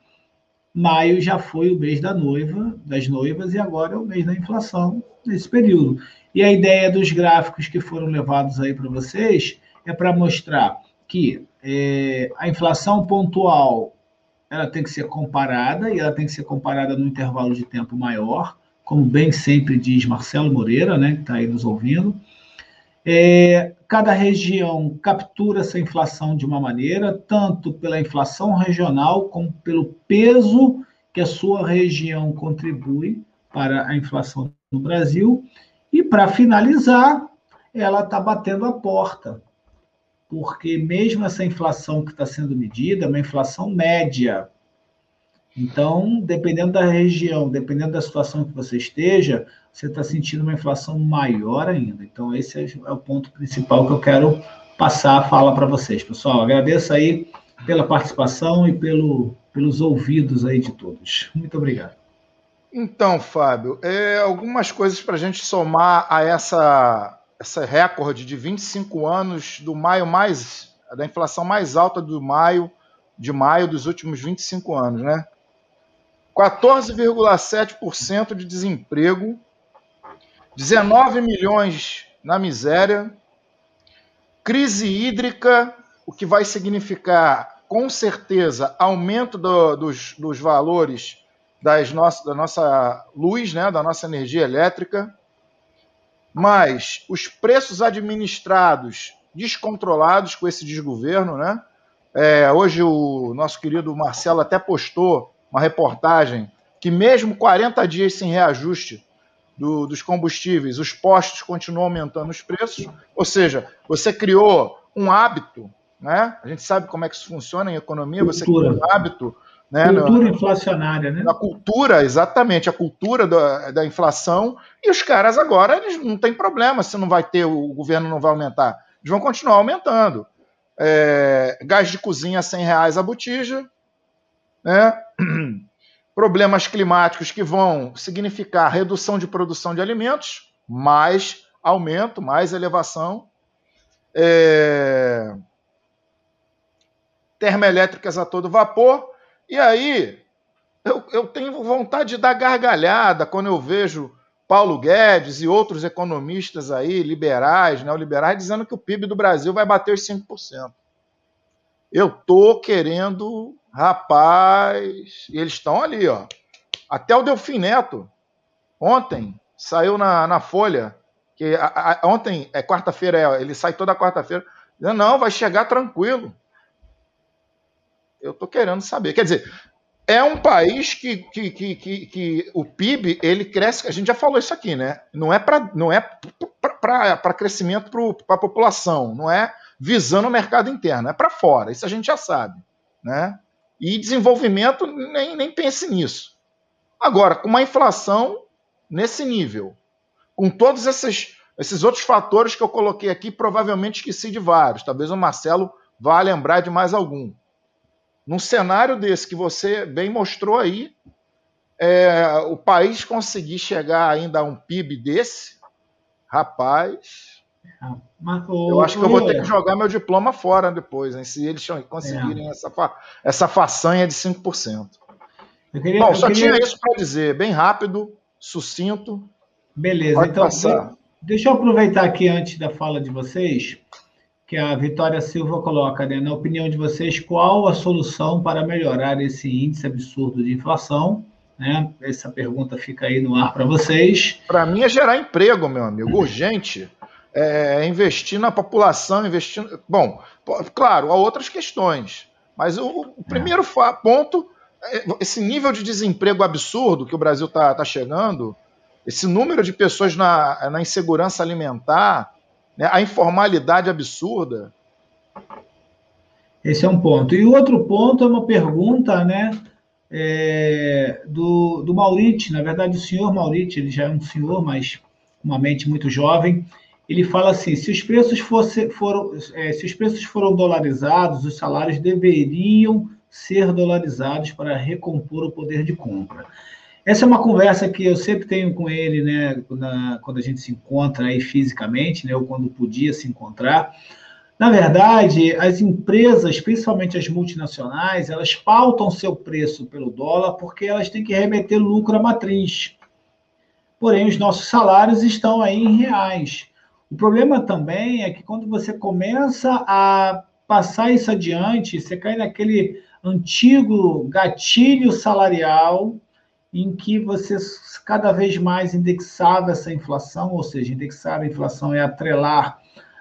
Maio já foi o mês da noiva, das noivas, e agora é o mês da inflação nesse período. E a ideia dos gráficos que foram levados aí para vocês é para mostrar que é, a inflação pontual ela tem que ser comparada e ela tem que ser comparada num intervalo de tempo maior, como bem sempre diz Marcelo Moreira, né, que está aí nos ouvindo. É, cada região captura essa inflação de uma maneira, tanto pela inflação regional, como pelo peso que a sua região contribui para a inflação no Brasil. E, para finalizar, ela está batendo a porta porque mesmo essa inflação que está sendo medida é uma inflação média. Então, dependendo da região, dependendo da situação que você esteja, você está sentindo uma inflação maior ainda. Então, esse é o ponto principal que eu quero passar a fala para vocês. Pessoal, agradeço aí pela participação e pelo, pelos ouvidos aí de todos. Muito obrigado. Então, Fábio, é, algumas coisas para a gente somar a essa, essa recorde de 25 anos do maio mais da inflação mais alta do maio de maio dos últimos 25 anos, né? 14,7% de desemprego, 19 milhões na miséria, crise hídrica, o que vai significar, com certeza, aumento do, dos, dos valores das nossa, da nossa luz, né, da nossa energia elétrica, mas os preços administrados descontrolados com esse desgoverno, né? É, hoje o nosso querido Marcelo até postou uma reportagem que mesmo 40 dias sem reajuste do, dos combustíveis, os postos continuam aumentando os preços, ou seja, você criou um hábito, né? A gente sabe como é que isso funciona em economia, você criou um hábito né, cultura no, inflacionária, né? Na cultura, exatamente, a cultura da, da, inflação, e os caras agora eles não tem problema se não vai ter, o governo não vai aumentar. Eles vão continuar aumentando. É, gás de cozinha a 100 reais a botija, né? problemas climáticos que vão significar redução de produção de alimentos, mais aumento, mais elevação. É, termoelétricas a todo vapor, e aí, eu, eu tenho vontade de dar gargalhada quando eu vejo Paulo Guedes e outros economistas aí, liberais, neoliberais, dizendo que o PIB do Brasil vai bater 5%. Eu tô querendo, rapaz, e eles estão ali, ó. Até o Delfim Neto, ontem, saiu na, na Folha, que a, a, ontem, é quarta-feira, é, ele sai toda quarta-feira, não, vai chegar tranquilo. Eu estou querendo saber. Quer dizer, é um país que, que, que, que, que o PIB ele cresce. A gente já falou isso aqui, né? Não é para não é crescimento para a população, não é visando o mercado interno, é para fora. Isso a gente já sabe, né? E desenvolvimento nem, nem pense nisso. Agora, com uma inflação nesse nível, com todos esses, esses outros fatores que eu coloquei aqui, provavelmente esqueci de vários. Talvez o Marcelo vá lembrar de mais algum num cenário desse que você bem mostrou aí, é, o país conseguir chegar ainda a um PIB desse, rapaz. Eu acho que eu vou ter que jogar meu diploma fora depois, hein, se eles conseguirem é. essa, fa essa façanha de 5%. Eu queria, Bom, só queria... tinha isso para dizer, bem rápido, sucinto. Beleza, Pode então passar. deixa eu aproveitar aqui antes da fala de vocês que a Vitória Silva coloca, né? Na opinião de vocês, qual a solução para melhorar esse índice absurdo de inflação? Né? Essa pergunta fica aí no ar para vocês. Para mim é gerar emprego, meu amigo, urgente. É investir na população, investir. Bom, claro, há outras questões, mas o, o primeiro é. ponto, é esse nível de desemprego absurdo que o Brasil está tá chegando, esse número de pessoas na, na insegurança alimentar, né? A informalidade absurda. Esse é um ponto. E o outro ponto é uma pergunta, né? É, do, do Mauriti, na verdade, o senhor Mauriti, ele já é um senhor, mas uma mente muito jovem. Ele fala assim: se os preços fosse, foram, é, se os preços foram dolarizados, os salários deveriam ser dolarizados para recompor o poder de compra. Essa é uma conversa que eu sempre tenho com ele, né, na, quando a gente se encontra aí fisicamente, né, ou quando podia se encontrar. Na verdade, as empresas, principalmente as multinacionais, elas pautam seu preço pelo dólar porque elas têm que remeter lucro à matriz. Porém, os nossos salários estão aí em reais. O problema também é que quando você começa a passar isso adiante, você cai naquele antigo gatilho salarial em que você cada vez mais indexava essa inflação, ou seja, indexar a inflação é atrelar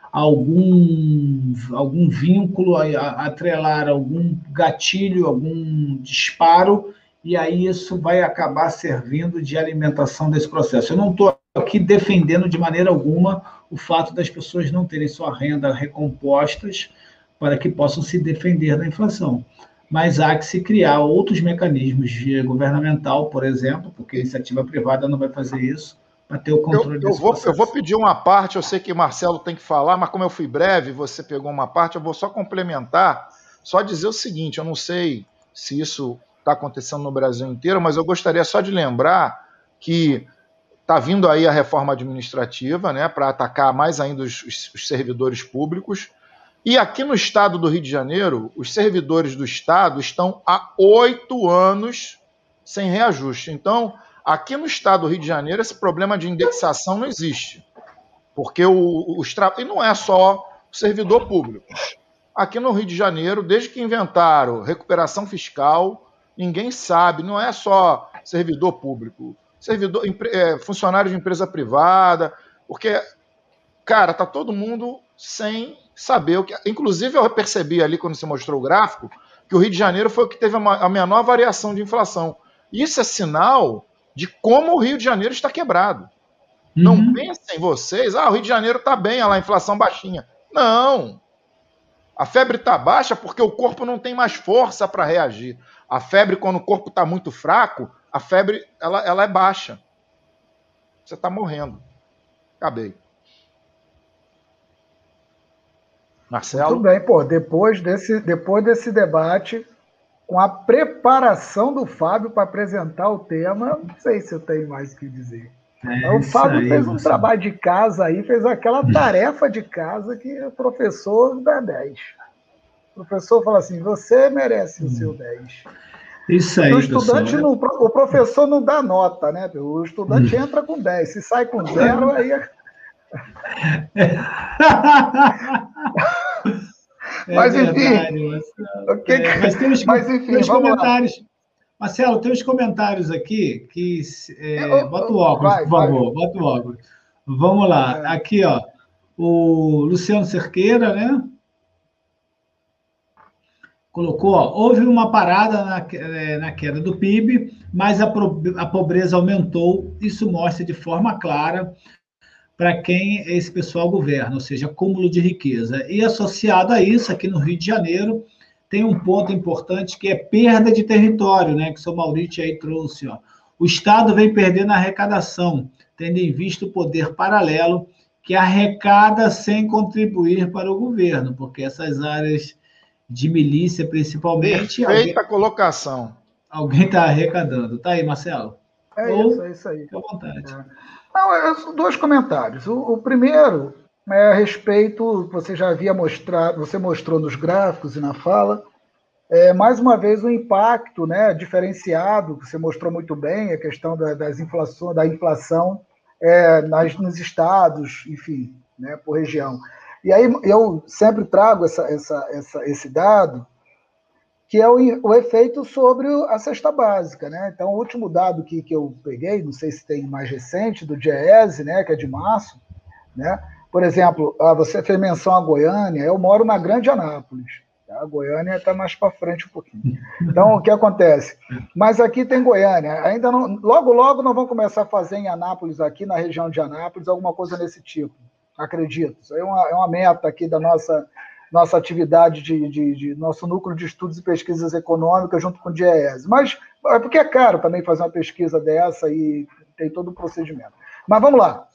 algum, algum vínculo, atrelar algum gatilho, algum disparo, e aí isso vai acabar servindo de alimentação desse processo. Eu não estou aqui defendendo de maneira alguma o fato das pessoas não terem sua renda recompostas para que possam se defender da inflação. Mas há que se criar outros mecanismos de governamental, por exemplo, porque a iniciativa privada não vai fazer isso, para ter o controle eu, eu vou, Eu vou pedir uma parte, eu sei que Marcelo tem que falar, mas como eu fui breve, você pegou uma parte, eu vou só complementar, só dizer o seguinte, eu não sei se isso está acontecendo no Brasil inteiro, mas eu gostaria só de lembrar que está vindo aí a reforma administrativa, né, para atacar mais ainda os, os, servidores públicos. E aqui no estado do Rio de Janeiro, os servidores do estado estão há oito anos sem reajuste. Então, aqui no estado do Rio de Janeiro, esse problema de indexação não existe. Porque o, os tra... e não é só o servidor público. Aqui no Rio de Janeiro, desde que inventaram recuperação fiscal, ninguém sabe, não é só servidor público, servidor, é, funcionário de empresa privada, porque, cara, tá todo mundo sem saber o que. Inclusive, eu percebi ali quando você mostrou o gráfico que o Rio de Janeiro foi o que teve a menor variação de inflação. Isso é sinal de como o Rio de Janeiro está quebrado. Uhum. Não pensem vocês, ah, o Rio de Janeiro está bem, olha lá, a inflação baixinha. Não. A febre está baixa porque o corpo não tem mais força para reagir. A febre, quando o corpo está muito fraco, a febre ela, ela é baixa. Você está morrendo. Acabei. Marcelo? Tudo bem, pô. Depois desse, depois desse debate, com a preparação do Fábio para apresentar o tema, não sei se eu tenho mais o que dizer. É o Fábio aí, fez um você... trabalho de casa aí, fez aquela tarefa de casa que o professor dá 10. O professor fala assim: você merece o seu 10. Isso aí, o estudante pessoal. não, o professor não dá nota, né? O estudante hum. entra com 10, se sai com zero, aí. É... É mas enfim. Verdade, okay. é, mas tem os, mas, enfim, tem os comentários. Lá. Marcelo, tem uns comentários aqui que. É, bota o óculos, vai, por favor. Vai. Bota o óculos. Vamos lá. É. Aqui, ó. O Luciano Cerqueira, né? Colocou, ó, houve uma parada na, é, na, queda do PIB, mas a, a pobreza aumentou. Isso mostra de forma clara para quem esse pessoal governa, ou seja, acúmulo de riqueza. E associado a isso, aqui no Rio de Janeiro, tem um ponto importante que é perda de território, né? Que o seu Maurício aí trouxe. Ó. O Estado vem perdendo a arrecadação, tendo em vista o poder paralelo que arrecada sem contribuir para o governo, porque essas áreas de milícia, principalmente. Perfeita alguém, colocação. Alguém está arrecadando. Tá aí, Marcelo? É Ou, isso, é isso aí. Fique à vontade. É. Não, dois comentários. O, o, primeiro é a respeito, você já havia mostrado, você mostrou nos gráficos e na fala, é, mais uma vez o impacto né, diferenciado, que você mostrou muito bem, a questão da, das inflação, da inflação é, nas, nos estados, enfim, né, por região. E aí eu sempre trago essa, essa, essa, esse dado, que é o, o, efeito sobre a cesta básica. Né? Então, o último dado que, que eu peguei, não sei se tem mais recente, do DIEESE, né, que é de março, né? por exemplo, ah, você fez menção a Goiânia, eu moro na Grande Anápolis. Tá? A Goiânia está mais para frente um pouquinho. Então, o que acontece? Mas aqui tem Goiânia. Ainda não, logo, logo nós vamos começar a fazer em Anápolis, aqui na região de Anápolis, alguma coisa nesse tipo acredito. Isso é uma, é uma meta aqui da nossa, nossa atividade, de, de, de, nosso núcleo de estudos e pesquisas econômicas junto com o DIES. Mas é porque é caro também fazer uma pesquisa dessa e tem todo o procedimento. Mas vamos lá.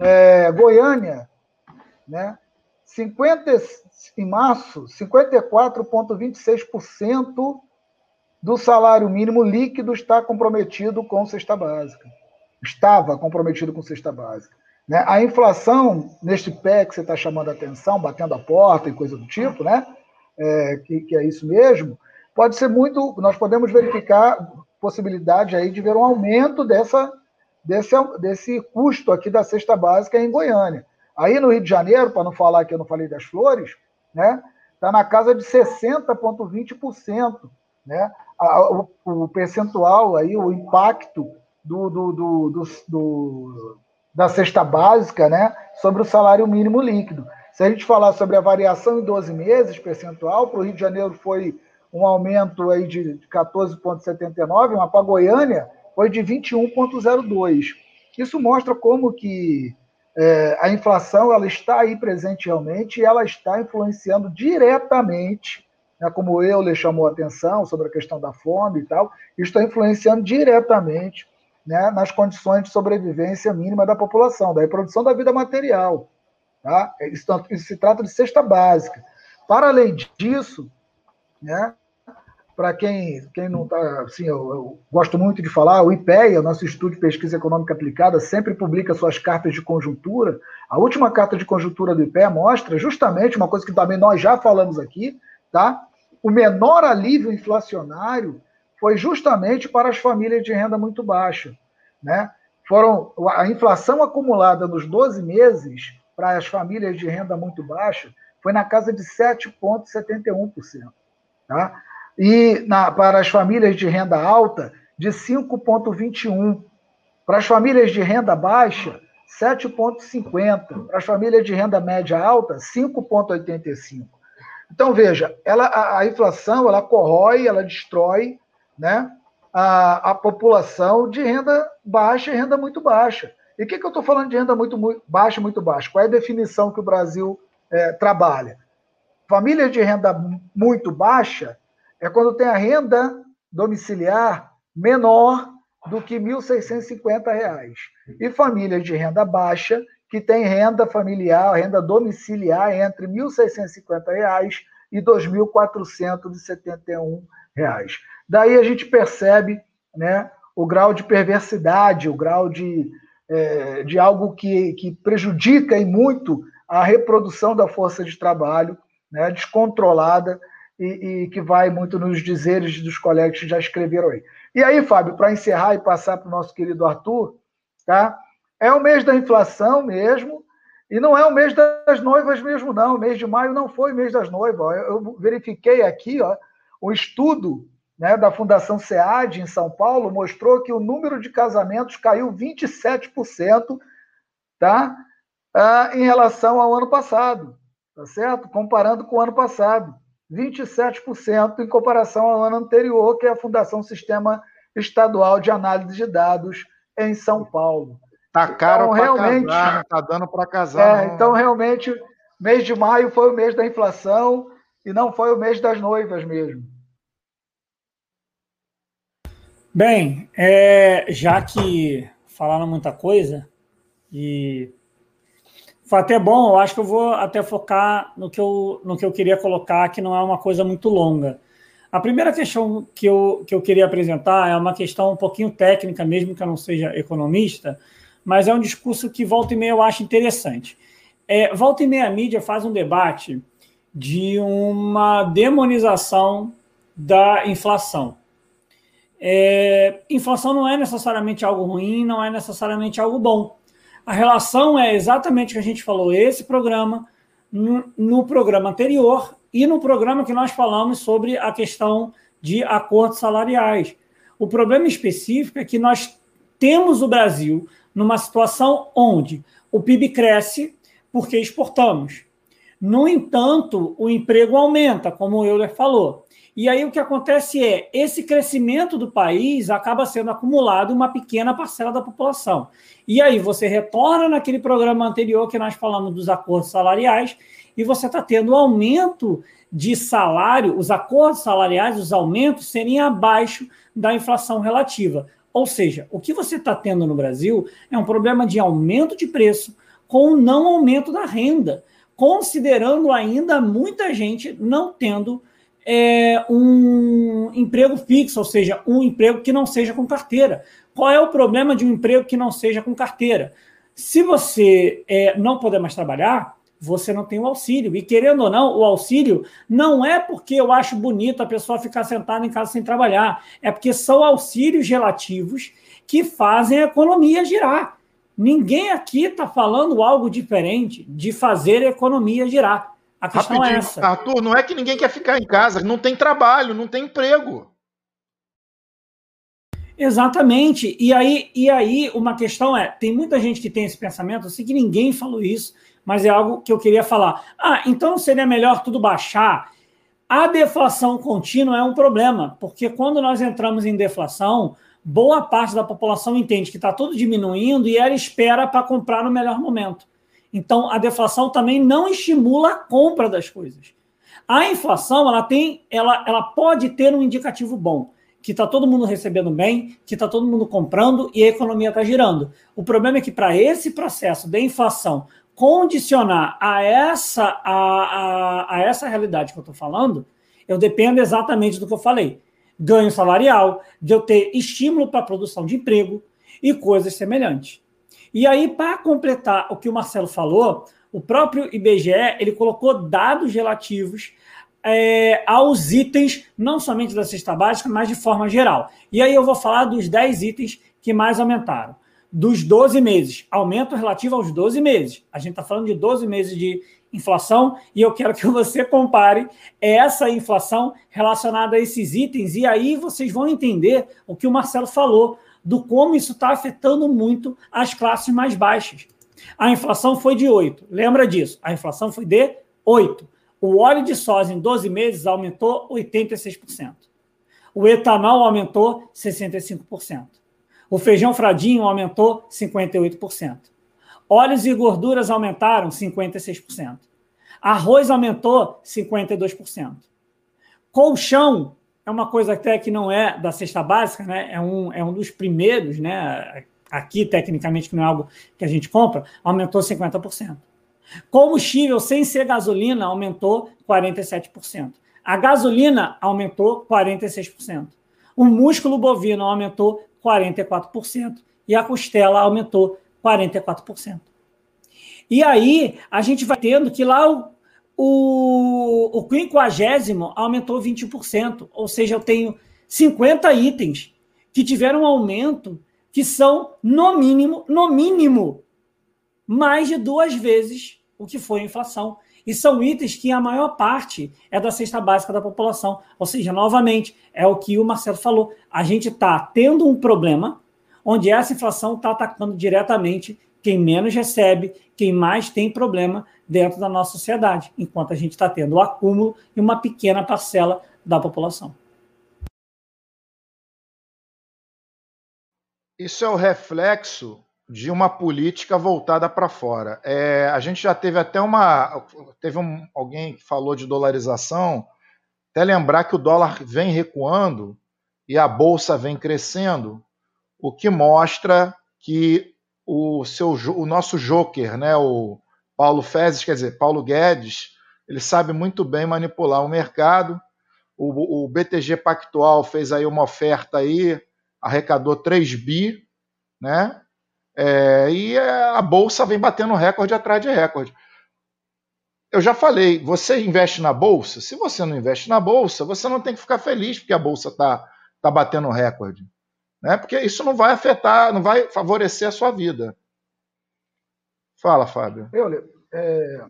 É, Goiânia, né? 50, em março, 54,26% do salário mínimo líquido está comprometido com cesta básica. Estava comprometido com cesta básica. Né? A inflação, neste pé que você está chamando a atenção, batendo a porta e coisa do tipo, né? É, que, que, é isso mesmo, pode ser muito. Nós podemos verificar possibilidade aí de ver um aumento dessa, desse, desse custo aqui da cesta básica em Goiânia. Aí no Rio de Janeiro, para não falar que eu não falei das flores, né? Está na casa de 60,20%. Né? O, percentual aí, o impacto do, do, do, do da cesta básica, né, sobre o salário mínimo líquido. Se a gente falar sobre a variação em 12 meses percentual, para o Rio de Janeiro foi um aumento aí de 14,79, mas para Goiânia foi de 21,02. Isso mostra como que é, a inflação ela está aí presente realmente e ela está influenciando diretamente, né, como eu lhe chamou a atenção sobre a questão da fome e tal, está influenciando diretamente né, nas condições de sobrevivência mínima da população, da reprodução da vida material. Tá? Isso, isso se trata de cesta básica. Para além disso, né, para quem, quem não está, assim, eu, eu, gosto muito de falar, o IPEA, nosso Instituto de Pesquisa Econômica Aplicada, sempre publica suas cartas de conjuntura. A última carta de conjuntura do IPEA mostra justamente uma coisa que também nós já falamos aqui, tá? O menor alívio inflacionário foi justamente para as famílias de renda muito baixa, né? Foram a inflação acumulada nos 12 meses para as famílias de renda muito baixa foi na casa de 7,71%. Tá? E na, para as famílias de renda alta, de 5,21%. Para as famílias de renda baixa, 7,50%. Para as famílias de renda média alta, 5,85%. Então, veja, ela, a, a, inflação ela corrói, ela destrói né, a, a população de renda baixa e renda muito baixa. E o que, que eu estou falando de renda muito, muito baixa muito baixa? Qual é a definição que o Brasil é, trabalha? Família de renda muito baixa é quando tem a renda domiciliar menor do que R$ 1.650. E família de renda baixa, que tem renda familiar, renda domiciliar entre R$ 1.650 e R$ 2.471. Daí a gente percebe né, o grau de perversidade, o grau de, é, de algo que, que prejudica e muito a reprodução da força de trabalho né, descontrolada e, e, que vai muito nos dizeres dos colegas que já escreveram aí. E aí, Fábio, para encerrar e passar para o nosso querido Arthur, tá? É o mês da inflação mesmo, e não é o mês das noivas mesmo, não. O mês de maio não foi o mês das noivas. Eu verifiquei aqui, ó, um estudo né, da Fundação SEAD em São Paulo mostrou que o número de casamentos caiu 27%, tá? Ah, em relação ao ano passado, tá certo? Comparando com o ano passado. 27% em comparação ao ano anterior, que é a Fundação Sistema Estadual de Análise de Dados em São Paulo. Tá caro então, realmente, casar, não tá dando para casar. É, então, realmente, mês de maio foi o mês da inflação e não foi o mês das noivas mesmo. Bem, é, já que falaram muita coisa, e foi até bom, eu acho que eu vou até focar no que eu, no que eu queria colocar, que não é uma coisa muito longa. A primeira questão que eu, que eu queria apresentar é uma questão um pouquinho técnica, mesmo que eu não seja economista, mas é um discurso que volta e meia eu acho interessante. É, volta e meia a mídia faz um debate de uma demonização da inflação. É, inflação não é necessariamente algo ruim, não é necessariamente algo bom. A relação é exatamente o que a gente falou esse programa, no, no programa anterior e no programa que nós falamos sobre a questão de acordos salariais. O problema específico é que nós temos o Brasil numa situação onde o PIB cresce porque exportamos. No entanto, o emprego aumenta, como o Euler falou. E aí o que acontece é, esse crescimento do país acaba sendo acumulado em uma pequena parcela da população. E aí você retorna naquele programa anterior que nós falamos dos acordos salariais e você está tendo aumento de salário, os acordos salariais, os aumentos serem abaixo da inflação relativa. Ou seja, o que você está tendo no Brasil é um problema de aumento de preço com não aumento da renda, considerando ainda muita gente não tendo é, um emprego fixo, ou seja, um emprego que não seja com carteira. Qual é o problema de um emprego que não seja com carteira? Se você é, não puder mais trabalhar, você não tem o auxílio. E querendo ou não, o auxílio não é porque eu acho bonito a pessoa ficar sentada em casa sem trabalhar, é porque são auxílios relativos que fazem a economia girar. Ninguém aqui está falando algo diferente de fazer a economia girar. A questão é Rapidinho, é essa. Arthur, não é que ninguém quer ficar em casa, não tem trabalho, não tem emprego. Exatamente. E aí, e aí uma questão é, tem muita gente que tem esse pensamento, eu sei que ninguém falou isso, mas é algo que eu queria falar. Ah, então seria melhor tudo baixar. A deflação contínua é um problema, porque quando nós entramos em deflação, boa parte da população entende que está tudo diminuindo e ela espera para comprar no melhor momento. Então, a deflação também não estimula a compra das coisas. A inflação, ela tem, ela, ela pode ter um indicativo bom, que está todo mundo recebendo bem, que está todo mundo comprando e a economia está girando. O problema é que para esse processo de inflação condicionar a essa, a, a, a essa realidade que eu estou falando, eu dependo exatamente do que eu falei. ganho salarial, de eu ter estímulo para a produção de emprego e coisas semelhantes. E aí, para completar o que o Marcelo falou, o próprio IBGE ele colocou dados relativos é, aos itens, não somente da cesta básica, mas de forma geral. E aí eu vou falar dos 10 itens que mais aumentaram. Dos 12 meses, aumento relativo aos 12 meses. A gente está falando de 12 meses de inflação e eu quero que você compare essa inflação relacionada a esses itens e aí vocês vão entender o que o Marcelo falou do como isso está afetando muito as classes mais baixas. A inflação foi de 8, lembra disso? A inflação foi de 8. O óleo de soja em 12 meses aumentou 86%. O etanol aumentou 65%. O feijão fradinho aumentou 58%. Óleos e gorduras aumentaram 56%. Arroz aumentou 52%. Colchão é uma coisa até que não é da cesta básica, né? É um, é um dos primeiros, né? Aqui, tecnicamente, que não é algo que a gente compra, aumentou 50%. Combustível sem ser gasolina aumentou 47%. A gasolina aumentou 46%. O músculo bovino aumentou 44%. E a costela aumentou 44%. E aí a gente vai tendo que lá o, o, o 50 aumentou 20%. Ou seja, eu tenho 50 itens que tiveram um aumento que são, no mínimo, no mínimo, mais de duas vezes o que foi a inflação. E são itens que a maior parte é da cesta básica da população. Ou seja, novamente, é o que o Marcelo falou. A gente está tendo um problema onde essa inflação está atacando diretamente quem menos recebe, quem mais tem problema dentro da nossa sociedade, enquanto a gente está tendo o acúmulo e uma pequena parcela da população. Isso é o reflexo de uma política voltada para fora. É, a gente já teve até uma. Teve um, alguém que falou de dolarização, até lembrar que o dólar vem recuando e a bolsa vem crescendo, o que mostra que o, seu, o nosso joker, né, o Paulo Fezes, quer dizer, Paulo Guedes, ele sabe muito bem manipular o mercado. O, o BTG Pactual fez aí uma oferta aí, arrecadou 3 bi, né? É, e a bolsa vem batendo recorde atrás de recorde. Eu já falei, você investe na bolsa? Se você não investe na bolsa, você não tem que ficar feliz porque a bolsa está tá batendo recorde. Né? Porque isso não vai afetar, não vai favorecer a sua vida. Fala, Fábio. Eu, é,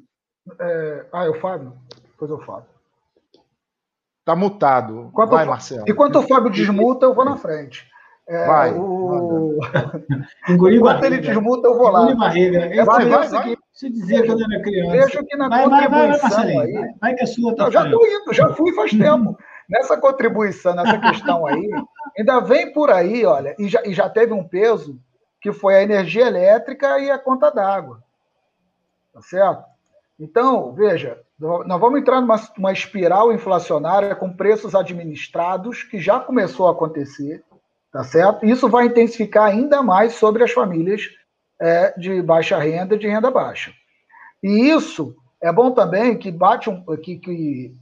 é, ah, é o Fábio? Depois eu falo. Tá mutado. Enquanto vai, Marcelo. Enquanto o Fábio desmuta, eu vou na frente. É, vai. O... Enquanto ele desmuta, eu vou lá. Engoli barriga. É vai, vai, vai. Você dizia quando era criança. Vejo que na vai, contribuição vai, vai, aí... Vai que a sua tá Eu já estou indo, já fui faz tempo. Nessa contribuição, nessa questão aí, ainda vem por aí, olha, e já, e já teve um peso que foi a energia elétrica e a conta d'água. Tá certo? Então, veja, nós vamos entrar numa uma espiral inflacionária com preços administrados, que já começou a acontecer, tá certo? Isso vai intensificar ainda mais sobre as famílias é, de baixa renda e de renda baixa. E isso é bom também que bate um, que, que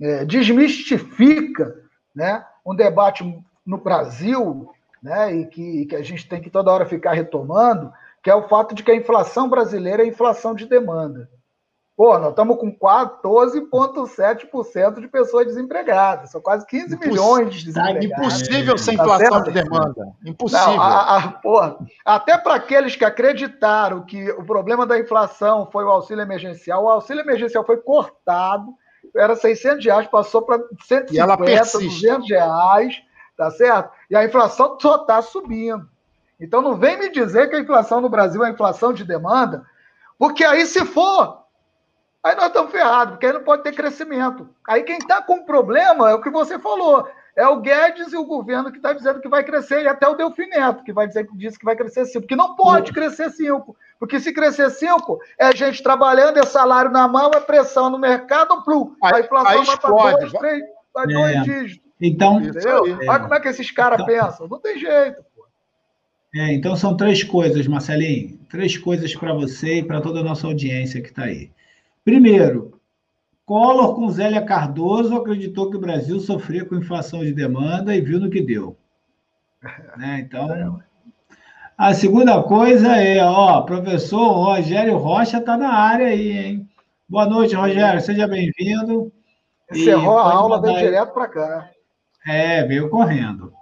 é, desmistifica né, um debate no Brasil, né, e que, que a gente tem que toda hora ficar retomando, que é o fato de que a inflação brasileira é inflação de demanda. Pô, nós estamos com 14,7% de pessoas desempregadas. São quase 15 Imposs... milhões de desempregados. Impossível sem tá inflação de demanda. Impossível. Não, a, a, porra, até para aqueles que acreditaram que o problema da inflação foi o auxílio emergencial, o auxílio emergencial foi cortado, era 600 reais, passou para 150, 200 reais, tá certo? E a inflação só está subindo. Então não vem me dizer que a inflação no Brasil é inflação de demanda, porque aí se for, aí nós estamos ferrados, porque aí não pode ter crescimento. Aí quem está com problema é o que você falou. É o Guedes e o governo que está dizendo que vai crescer, e até o Delfim Neto, que vai dizer que disse que vai crescer 5, porque não pode crescer 5. Porque se crescer 5, é gente trabalhando, é salário na mão, é pressão no mercado, plum. A inflação vai para 2, 3, vai 2 dígitos. Então, Entendeu? É. Olha como é que esses caras então, pensam. Não tem jeito. É, então são três coisas, Marcelinho. Três coisas para você e para toda a nossa audiência que está aí. Primeiro, Collor com Zélia Cardoso acreditou que o Brasil sofria com inflação de demanda e viu no que deu. Né? Então, a segunda coisa é, ó, professor Rogério Rocha está na área aí, hein? Boa noite, Rogério, seja bem-vindo. Encerrou a aula, veio direto para cá. É, veio correndo.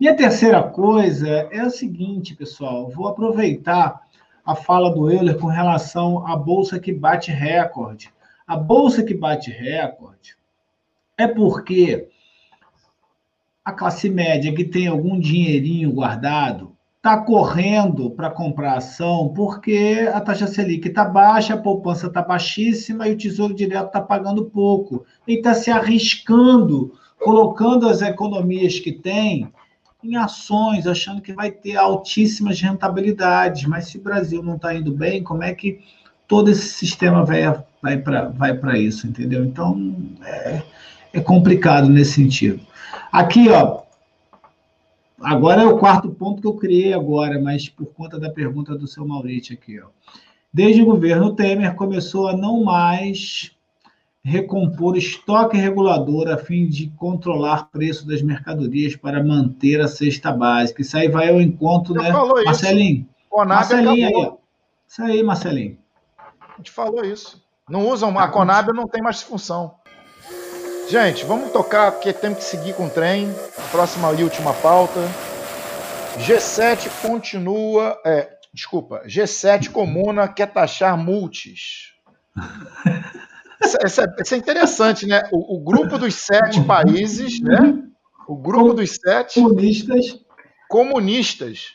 E a terceira coisa é o seguinte, pessoal, vou aproveitar a fala do Euler com relação à bolsa que bate recorde. A bolsa que bate recorde é porque a classe média que tem algum dinheirinho guardado está correndo para comprar ação porque a taxa Selic está baixa, a poupança está baixíssima e o Tesouro Direto está pagando pouco. E está se arriscando, colocando as economias que tem em ações, achando que vai ter altíssimas rentabilidades. Mas se o Brasil não está indo bem, como é que todo esse sistema vai, vai para vai isso, entendeu? Então, é, é complicado nesse sentido. Aqui, ó, agora é o quarto ponto que eu criei agora, mas por conta da pergunta do seu Maurício aqui, ó. Desde o governo Temer começou a não mais recompor estoque regulador a fim de controlar preço das mercadorias para manter a cesta básica. Isso aí vai ao encontro, né? Marcelinho. Isso. Marcelinho aí. Isso aí, Marcelinho. A gente falou isso. Não usam, a Conab não tem mais função. Gente, vamos tocar, porque temos que seguir com o trem. Próxima e última pauta. G7 continua. É, desculpa, G7 comuna quer taxar multis. Isso, é, isso é, interessante, né? O, o, grupo dos sete países, né? O grupo dos sete. Comunistas. Comunistas.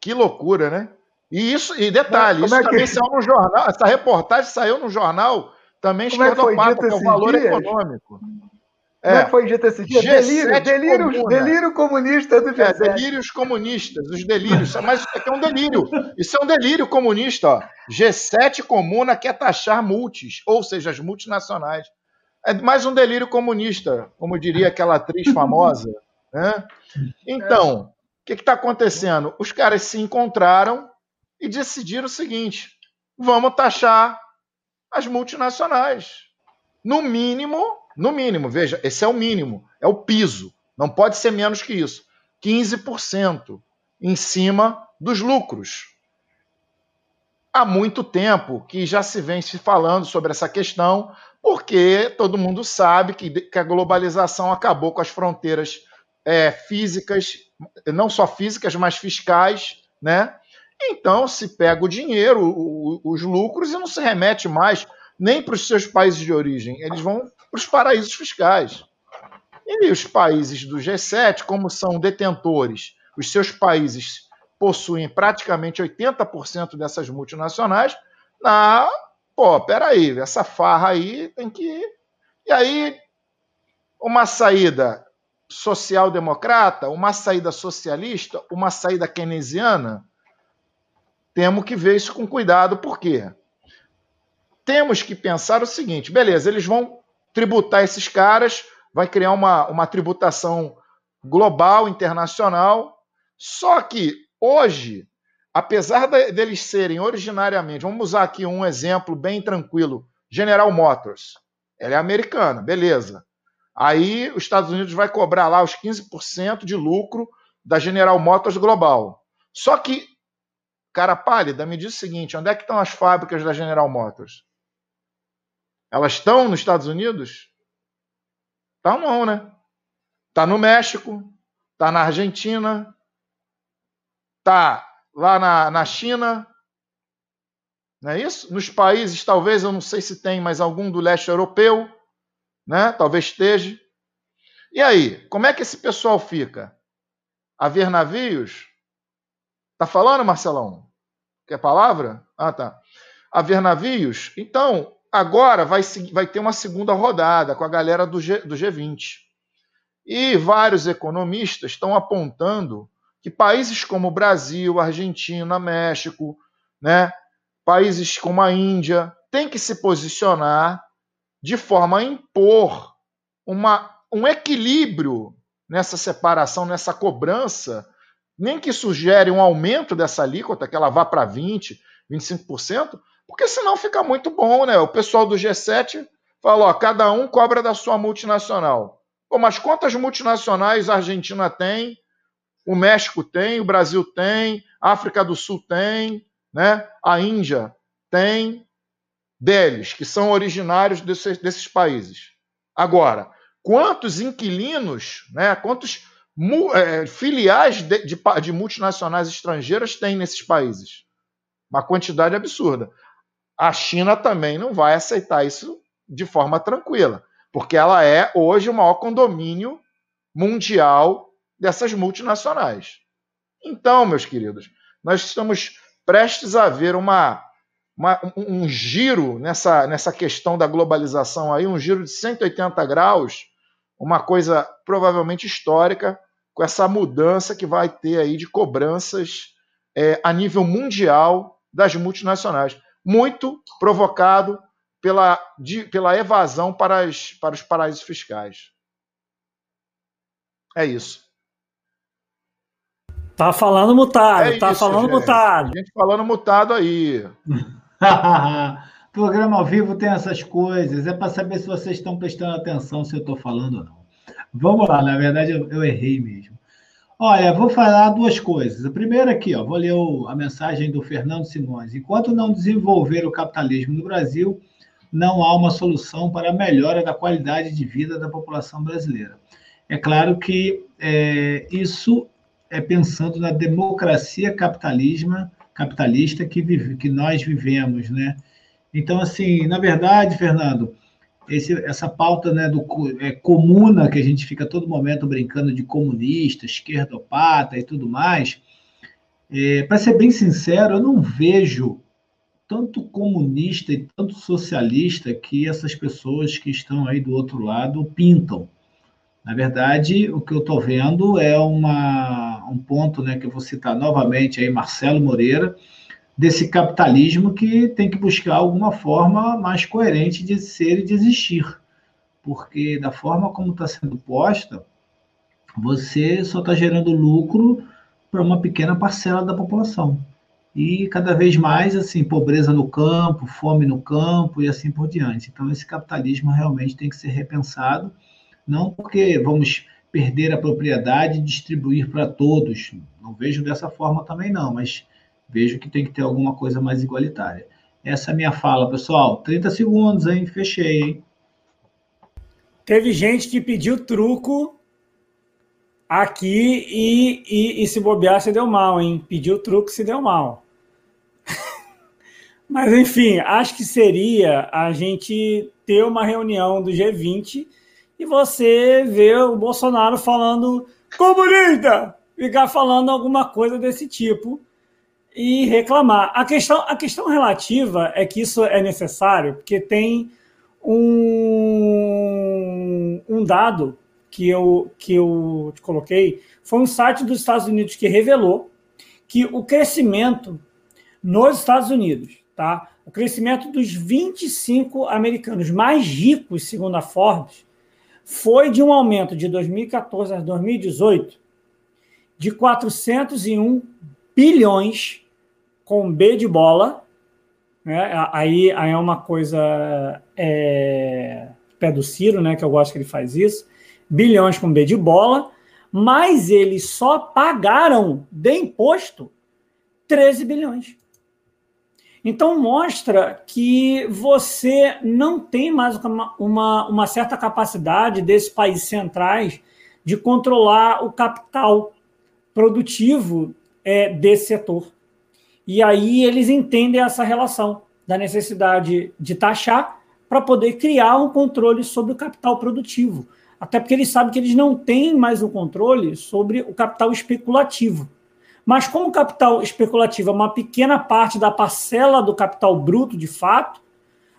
Que loucura, né? E isso, e detalhe, Como isso é que... também saiu no jornal. Essa reportagem saiu no jornal também esquerdopata, que é o valor econômico. É. Foi dito esse dia? Delírio, delírio, delírio comunista do G7. É, delírios comunistas, os delírios. Mas isso aqui é um delírio. Isso é um delírio comunista. Ó. G7 comuna quer taxar multis, ou seja, as multinacionais. É mais um delírio comunista, como diria aquela atriz famosa. Né? Então, o que está acontecendo? Os caras se encontraram e decidiram o seguinte: vamos taxar as multinacionais. No mínimo, no mínimo, veja, esse é o mínimo, é o piso. Não pode ser menos que isso. 15% em cima dos lucros. Há muito tempo que já se vem se falando sobre essa questão, porque todo mundo sabe que, que a globalização acabou com as fronteiras é, físicas, não só físicas, mas fiscais, né? Então se pega o dinheiro, o, os lucros e não se remete mais nem para os seus países de origem, eles vão para os paraísos fiscais. E os países do G7, como são detentores, os seus países possuem praticamente 80% dessas multinacionais, na, pô, peraí, essa farra aí tem que. E aí, uma saída social-democrata, uma saída socialista, uma saída keynesiana, temos que ver isso com cuidado, por quê? Temos que pensar o seguinte: beleza, eles vão tributar esses caras, vai criar uma, uma tributação global, internacional. Só que hoje, apesar de, deles serem originariamente, vamos usar aqui um exemplo bem tranquilo: General Motors. Ela é americana, beleza. Aí os Estados Unidos vai cobrar lá os 15% de lucro da General Motors global. Só que, cara pálida, me diz o seguinte: onde é que estão as fábricas da General Motors? Elas estão nos Estados Unidos? Tá não, né? Tá no México, tá na Argentina, tá lá na, na China, não é isso? Nos países, talvez, eu não sei se tem mais algum do leste europeu, né? Talvez esteja. E aí, como é que esse pessoal fica? A ver navios? Tá falando, Marcelão? Quer palavra? Ah, tá. A ver navios? Então, Agora vai, vai ter uma segunda rodada com a galera do, G, do G20. E vários economistas estão apontando que países como Brasil, Argentina, México, né, países como a Índia, têm que se posicionar de forma a impor uma, um equilíbrio nessa separação, nessa cobrança, nem que sugere um aumento dessa alíquota, que ela vá para 20%, 25%, Porque senão fica muito bom, né? O pessoal do G7 fala, ó, cada um cobra da sua multinacional. Pô, mas quantas multinacionais a Argentina tem, o México tem, o Brasil tem, a África do Sul tem, né? a Índia tem, deles, que são originários desses, desses países. Agora, quantos inquilinos, né, quantos é, filiais de, de, de multinacionais estrangeiras tem nesses países? Uma quantidade absurda. A China também não vai aceitar isso de forma tranquila, porque ela é hoje o maior condomínio mundial dessas multinacionais. Então, meus queridos, nós estamos prestes a ver uma, uma, um giro nessa, nessa questão da globalização aí, um giro de 180 graus, uma coisa provavelmente histórica, com essa mudança que vai ter aí de cobranças é, a nível mundial das multinacionais, muito provocado pela, de, pela evasão para, as, para os paraísos fiscais. É isso. Tá falando mutado, é tá isso, falando gente. mutado. Gente falando mutado aí. Programa ao vivo tem essas coisas. É para saber se vocês estão prestando atenção se eu estou falando ou não. Vamos lá, na verdade eu, eu, errei mesmo. Olha, vou falar duas coisas. A primeira aqui, ó, vou ler o, a mensagem do Fernando Simões. Enquanto não desenvolver o capitalismo no Brasil, não há uma solução para a melhora da qualidade de vida da população brasileira. É claro que é, isso é pensando na democracia capitalismo, capitalista que, vive, que nós vivemos, né? Então, assim, na verdade, Fernando, esse, essa pauta né, do é, comuna, que a gente fica todo momento brincando de comunista, esquerdopata e tudo mais, é, para ser bem sincero, eu não vejo tanto comunista e tanto socialista que essas pessoas que estão aí do outro lado pintam. Na verdade, o que eu estou vendo é uma, um ponto né, que eu vou citar novamente aí, Marcelo Moreira, desse capitalismo que tem que buscar alguma forma mais coerente de ser e de existir. Porque da forma como está sendo posta, você só está gerando lucro para uma pequena parcela da população. E cada vez mais, assim, pobreza no campo, fome no campo e assim por diante. Então, esse capitalismo realmente tem que ser repensado não porque vamos perder a propriedade e distribuir para todos. Não vejo dessa forma também não, mas vejo que tem que ter alguma coisa mais igualitária. Essa é a minha fala, pessoal. 30 segundos, hein? Fechei, hein? Teve gente que pediu truco aqui e, e, e se bobear se deu mal, hein? Pediu truco se deu mal. Mas, enfim, acho que seria a gente ter uma reunião do G20 e você vê o Bolsonaro falando comunista, ficar falando alguma coisa desse tipo e reclamar. A questão, a questão relativa é que isso é necessário, porque tem um, um dado que eu, que eu te coloquei, foi um site dos Estados Unidos que revelou que o crescimento nos Estados Unidos, tá? o crescimento dos 25 americanos mais ricos, segundo a Forbes, foi de um aumento de 2014 a 2018 de 401 bilhões com B de bola. Né? Aí, aí é uma coisa é, pé do Ciro, né? que eu gosto que ele faz isso. Bilhões com B de bola, mas eles só pagaram de imposto 13 bilhões. Então, mostra que você não tem mais uma, uma, uma certa capacidade desses países centrais de controlar o capital produtivo é, desse setor. E aí eles entendem essa relação da necessidade de taxar para poder criar um controle sobre o capital produtivo. Até porque eles sabem que eles não têm mais o controle sobre o capital especulativo. Mas como o capital especulativo é uma pequena parte da parcela do capital bruto, de fato,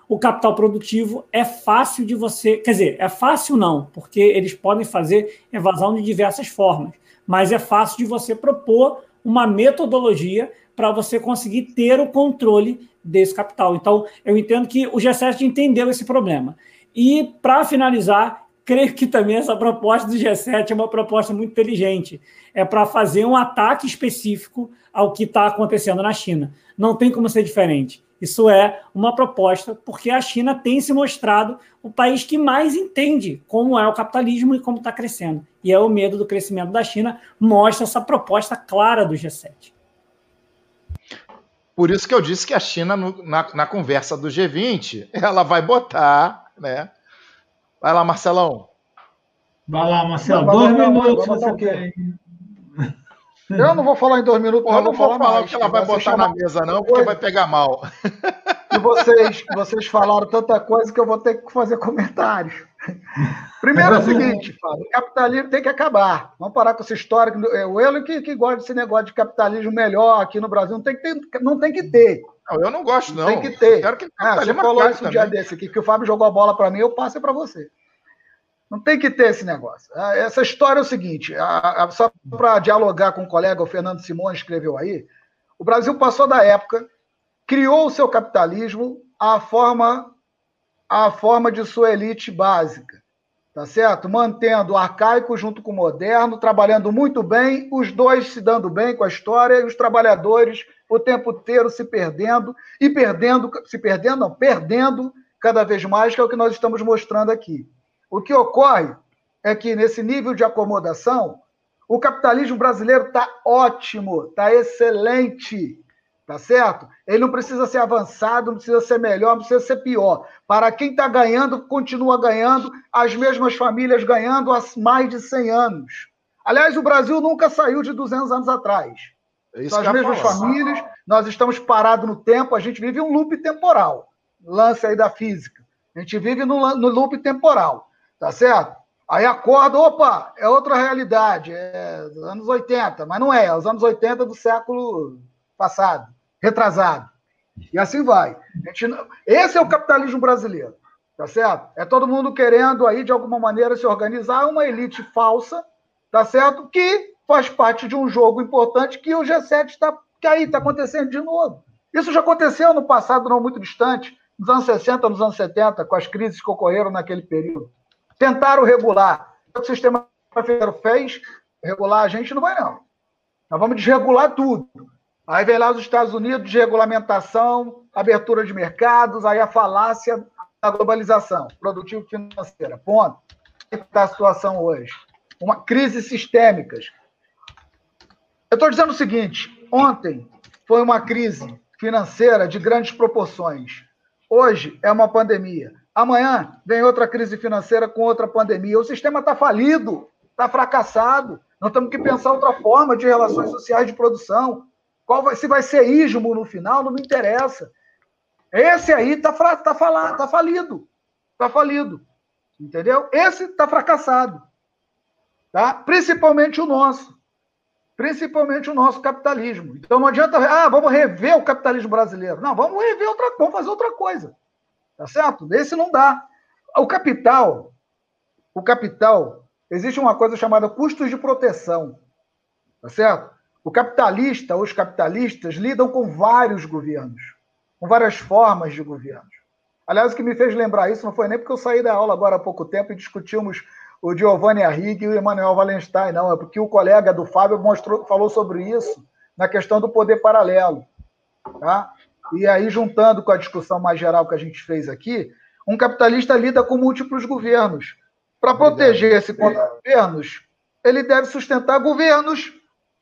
o capital produtivo é fácil de você. Quer dizer, é fácil não, porque eles podem fazer evasão de diversas formas, mas é fácil de você propor uma metodologia para você conseguir ter o controle desse capital. Então, eu entendo que o G7 entendeu esse problema. E, para finalizar, creio que também essa proposta do G7 é uma proposta muito inteligente. É para fazer um ataque específico ao que está acontecendo na China. Não tem como ser diferente. Isso é uma proposta, porque a China tem se mostrado o país que mais entende como é o capitalismo e como está crescendo. E é o medo do crescimento da China, mostra essa proposta clara do G7. Por isso que eu disse que a China, no, na, na, conversa do G20, ela vai botar, né? Vai lá, Marcelão. Vai lá, Marcelo. Dois minutos você tem. Eu não vou falar em dois minutos, Porra, não, não vou falar, falar mais, que ela vai botar na mesa, não, porque vai pegar mal. E vocês, vocês falaram tanta coisa que eu vou ter que fazer comentários. Primeiro é o seguinte, Fábio, o capitalismo tem que acabar. Vamos parar com essa história. É o Elo que, que gosta desse negócio de capitalismo melhor aqui no Brasil. Não tem que ter. Não tem que ter. Não, eu não gosto, não. Tem que ter. Quero que ah, você falou isso um dia desse aqui, que o Fábio jogou a bola para mim, eu passo para você. Não tem que ter esse negócio. Ah, essa história é o seguinte: a, a, só para dialogar com o colega, o Fernando Simões escreveu aí. O Brasil passou da época, criou o seu capitalismo à forma, à forma de sua elite básica, tá certo? Mantendo o arcaico junto com o moderno, trabalhando muito bem, os dois se dando bem com a história e os trabalhadores o tempo inteiro se perdendo e perdendo, se perdendo, não, perdendo cada vez mais, que é o que nós estamos mostrando aqui. O que ocorre é que, nesse nível de acomodação, o capitalismo brasileiro está ótimo, está excelente, tá certo? Ele não precisa ser avançado, não precisa ser melhor, não precisa ser pior. Para quem está ganhando, continua ganhando, as mesmas famílias ganhando há mais de 100 anos. Aliás, o Brasil nunca saiu de 200 anos atrás. É São as mesmas famílias, nós estamos parados no tempo, a gente vive um loop temporal. Lance aí da física. A gente vive no, no loop temporal. Tá certo? Aí acorda, opa, é outra realidade, é dos anos 80, mas não é, é os anos 80 do século passado, retrasado. E assim vai. Gente, esse é o capitalismo brasileiro, tá certo? É todo mundo querendo aí, de alguma maneira, se organizar, uma elite falsa, tá certo? Que faz parte de um jogo importante que o G7 está, que aí está acontecendo de novo. Isso já aconteceu no passado, não muito distante, nos anos 60, nos anos 70, com as crises que ocorreram naquele período. Tentaram regular. O sistema financeiro fez, regular a gente não vai, não. Nós vamos desregular tudo. Aí vem lá os Estados Unidos, desregulamentação, abertura de mercados, aí a falácia da globalização, produtivo financeira. Ponto. está a situação hoje? Uma crise sistêmicas. Eu estou dizendo o seguinte: ontem foi uma crise financeira de grandes proporções. Hoje é uma pandemia. Amanhã vem outra crise financeira com outra pandemia. O sistema está falido, está fracassado. Nós temos que pensar outra forma de relações sociais de produção. Qual vai, se vai ser ismo no final, não me interessa. Esse aí tá, tá, tá falido. Está falido. Entendeu? Esse está fracassado. Tá? Principalmente o nosso. Principalmente o nosso capitalismo. Então não adianta, ah, vamos rever o capitalismo brasileiro. Não, vamos rever outra vamos fazer outra coisa. Tá certo? Esse não dá. O capital, o capital, existe uma coisa chamada custos de proteção. Tá certo? O capitalista, os capitalistas, lidam com vários governos, com várias formas de governos. Aliás, o que me fez lembrar isso não foi nem porque eu saí da aula agora há pouco tempo e discutimos o Giovanni Arrighi e o Emmanuel Wallenstein, não, é porque o colega do Fábio mostrou, falou sobre isso na questão do poder paralelo. Tá? E aí, juntando com a discussão mais geral que a gente fez aqui, um capitalista lida com múltiplos governos. Para proteger esse contra governos, ele deve sustentar governos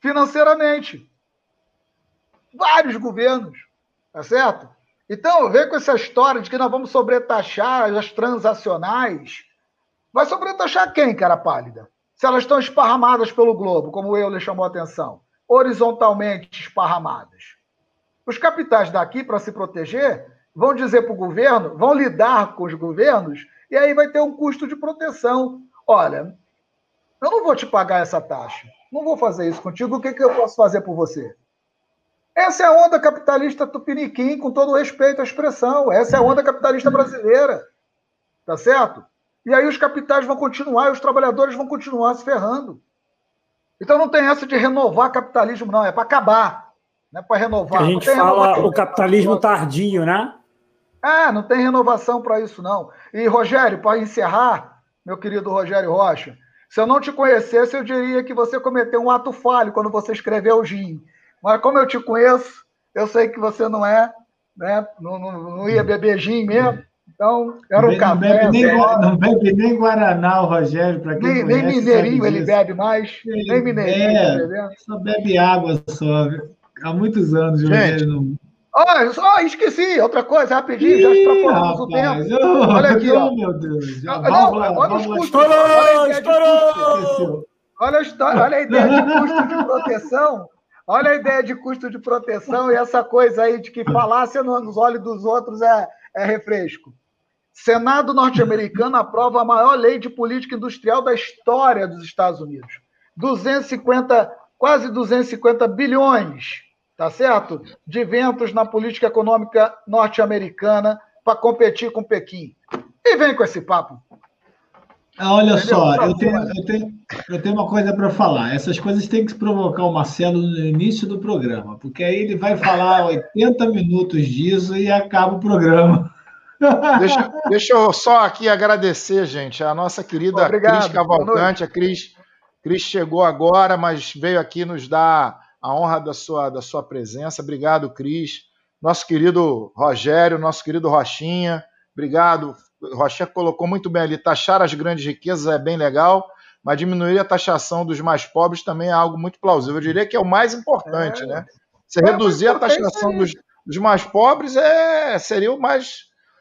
financeiramente. Vários governos, tá certo? Então, vem com essa história de que nós vamos sobretaxar as transacionais. Vai sobretaxar quem, cara pálida? Se elas estão esparramadas pelo globo, como o Euler chamou a atenção, horizontalmente esparramadas. Os capitais daqui, para se proteger, vão dizer para o governo, vão lidar com os governos, e aí vai ter um custo de proteção. Olha, eu não vou te pagar essa taxa, não vou fazer isso contigo, o que, que eu posso fazer por você? Essa é a onda capitalista tupiniquim, com todo respeito à expressão. Essa é a onda capitalista brasileira. Tá certo? E aí os capitais vão continuar, e os trabalhadores vão continuar se ferrando. Então não tem essa de renovar capitalismo, não, é para acabar não é para renovar. A gente fala o capitalismo tardio, né? É, não tem renovação para isso, não. E, Rogério, para encerrar, meu querido Rogério Rocha. Se eu não te conhecesse, eu diria que você cometeu um ato falho quando você escreveu o gin. Mas como eu te conheço, eu sei que você não é, né? Não, não, não ia beber gin mesmo. Então, era um não café. Bebe nem, não bebe nem Guaraná, o Rogério, para quem Nem, nem Mineirinho ele bebe mais. Ele nem Mineirinho. É, só bebe água só. Há muitos anos o Rogério não. Olha, só esqueci, outra coisa, rapidinho, já extrapolamos o tempo. olha aqui, ó. Oh, meu Deus. Já, não, olha os custos. Estourou, estourou! Olha a, história, olha a ideia de custo de proteção. Olha a ideia de custo de proteção e essa coisa aí de que falácia nos olhos dos outros é, é refresco. Senado norte-americano aprova a maior lei de política industrial da história dos Estados Unidos. 250, quase 250 bilhões tá certo? De ventos na política econômica norte-americana para competir com Pequim. E vem com esse papo. Ah, olha Entendeu? só, eu tenho, eu, tenho, eu tenho uma coisa para falar. Essas coisas têm que provocar o Marcelo no início do programa, porque aí ele vai falar 80 minutos disso e acaba o programa. Deixa, deixa eu só aqui agradecer, gente, a nossa querida Obrigado, Cris Cavalcante. A Cris, Cris chegou agora, mas veio aqui nos dar a honra da sua, da sua presença. Obrigado, Cris. Nosso querido Rogério, nosso querido Rochinha, obrigado. Rochinha colocou muito bem ali: taxar as grandes riquezas é bem legal, mas diminuir a taxação dos mais pobres também é algo muito plausível. Eu diria que é o mais importante, é. né? Você é, reduzir a taxação dos, dos, mais pobres é, seria o mais.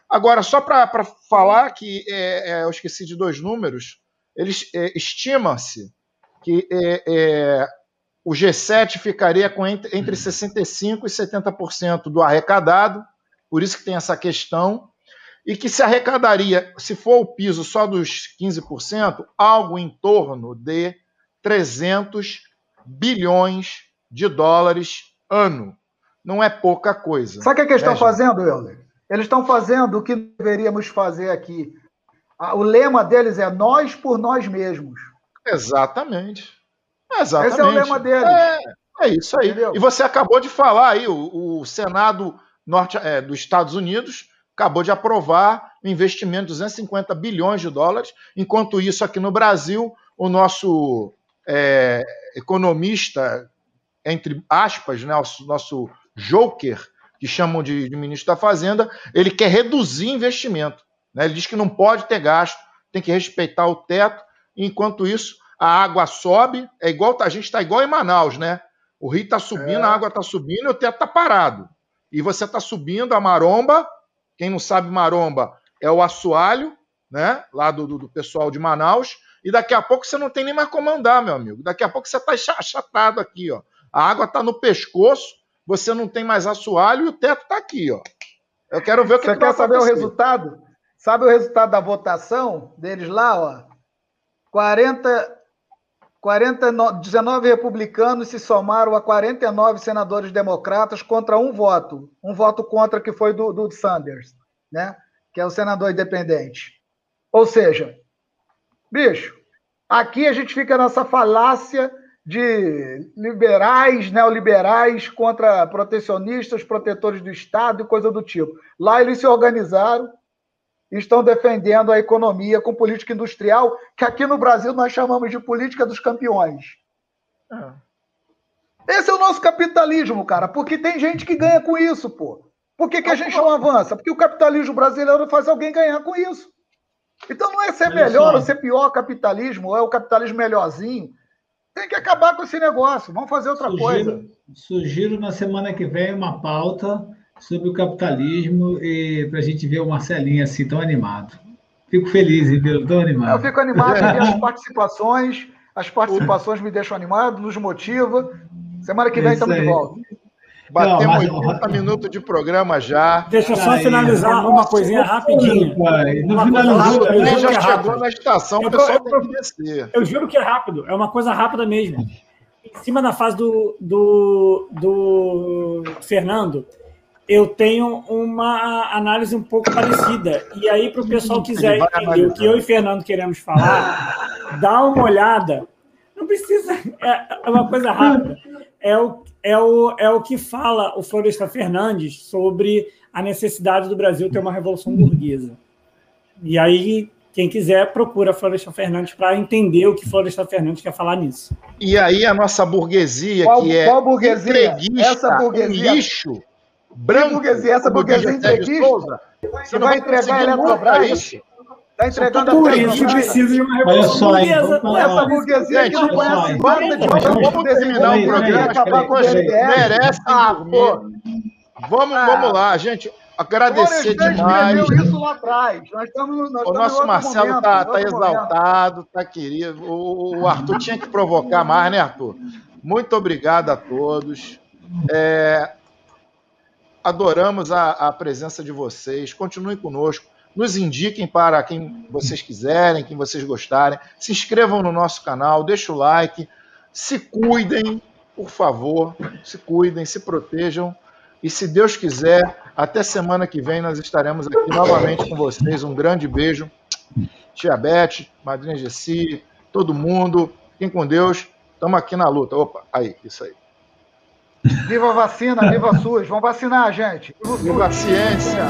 Agora, só para falar que é, é, eu esqueci de dois números, eles é, estima-se que é, é, o G7 ficaria com entre, entre 65% e 70% do arrecadado, por isso que tem essa questão, e que se arrecadaria, se for o piso só dos 15%, algo em torno de 300 bilhões de dólares ano. Não é pouca coisa. Sabe o que, é que eles estão fazendo, Euler? Eles estão fazendo o que deveríamos fazer aqui. O lema deles é nós por nós mesmos. Exatamente. Exatamente. Esse é o lema dele. É, é isso aí. Entendeu? E você acabou de falar aí, o, o Senado norte, é, dos Estados Unidos acabou de aprovar um investimento de 250 bilhões de dólares. Enquanto isso, aqui no Brasil, o nosso é, economista, entre aspas, né, o nosso joker, que chamam de, de, ministro da Fazenda, ele quer reduzir investimento. Né? Ele diz que não pode ter gasto, tem que respeitar o teto. Enquanto isso, a água sobe, é igual a gente está igual em Manaus, né? O rio está subindo, é. a água está subindo e o teto está parado. E você está subindo a maromba. Quem não sabe maromba é o assoalho, né? Lá do, do, do, pessoal de Manaus. E daqui a pouco você não tem nem mais como andar, meu amigo. Daqui a pouco você está achatado aqui, ó. A água está no pescoço, você não tem mais assoalho e o teto está aqui, ó. Eu quero ver o que Você que quer saber o resultado? Sabe o resultado da votação deles lá, ó? 40 49, 19 republicanos se somaram a 49 senadores democratas contra um voto, um voto contra que foi do, do Sanders, né? que é o senador independente. Ou seja, bicho, aqui a gente fica nessa falácia de liberais, neoliberais contra protecionistas, protetores do Estado e coisa do tipo. Lá eles se organizaram, estão defendendo a economia com política industrial, que aqui no Brasil nós chamamos de política dos campeões. É. Esse é o nosso capitalismo, cara, porque tem gente que ganha com isso, pô. Por que, que a gente não avança? Porque o capitalismo brasileiro faz alguém ganhar com isso. Então não é ser melhor ou ser pior capitalismo, ou é o capitalismo melhorzinho. Tem que acabar com esse negócio. Vamos fazer outra sugiro, coisa. Sugiro na semana que vem uma pauta sobre o capitalismo e para a gente ver o Marcelinho assim tão animado. Fico feliz em vê-lo tão animado. Eu fico animado ver as participações. As participações me deixam animado, nos motiva. Semana que vem estamos de volta. Batemos Não, 80 minutos de programa já. Deixa eu só finalizar uma coisinha rapidinho. No finalizou, ele já chegou na estação, o pessoal tem que descer. Eu juro que é rápido, é uma coisa rápida mesmo. Em cima da fase do, do, do Fernando, eu tenho uma análise um pouco parecida. E aí, para o pessoal quiser entender o que eu e Fernando queremos falar, dá uma olhada. Não precisa, é, é uma coisa rápida. É o, é, o, é o que fala o Floresta Fernandes sobre a necessidade do Brasil ter uma revolução burguesa. E aí, quem quiser, procura Florestan Fernandes para entender o que Florestan Fernandes quer falar nisso. E aí a nossa burguesia, qual, que é qual burguesia? Essa burguesia? Um lixo, branco. Que burguesia? Essa burguesia entreguista? Você vai entregar a Eletrobras? Está entregando a Por isso precisa de uma revolução burguesa. Essa burguesia que não conhece banda de Vamos terminar o programa. Acabar com Merece. Ah, pô. Vamos, vamos lá, gente agradecer demais. isso lá atrás. Nós estamos, nós o nosso Marcelo está tá exaltado, está querido. O, o, Arthur tinha que provocar mais, né, Arthur? Muito obrigado a todos. É, adoramos a, a, presença de vocês. Continuem conosco. Nos indiquem para quem vocês quiserem, quem vocês gostarem. Se inscrevam no nosso canal, deixem o like. Se cuidem, por favor. Se cuidem, se protejam. E se Deus quiser, até semana que vem nós estaremos aqui novamente com vocês. Um grande beijo. Tia Beth, Madrinha Gessi, todo mundo. Fiquem com Deus. Estamos aqui na luta. Opa, aí, isso aí. Viva a vacina, viva a SUS. Vamos vacinar, gente. Viva a ciência.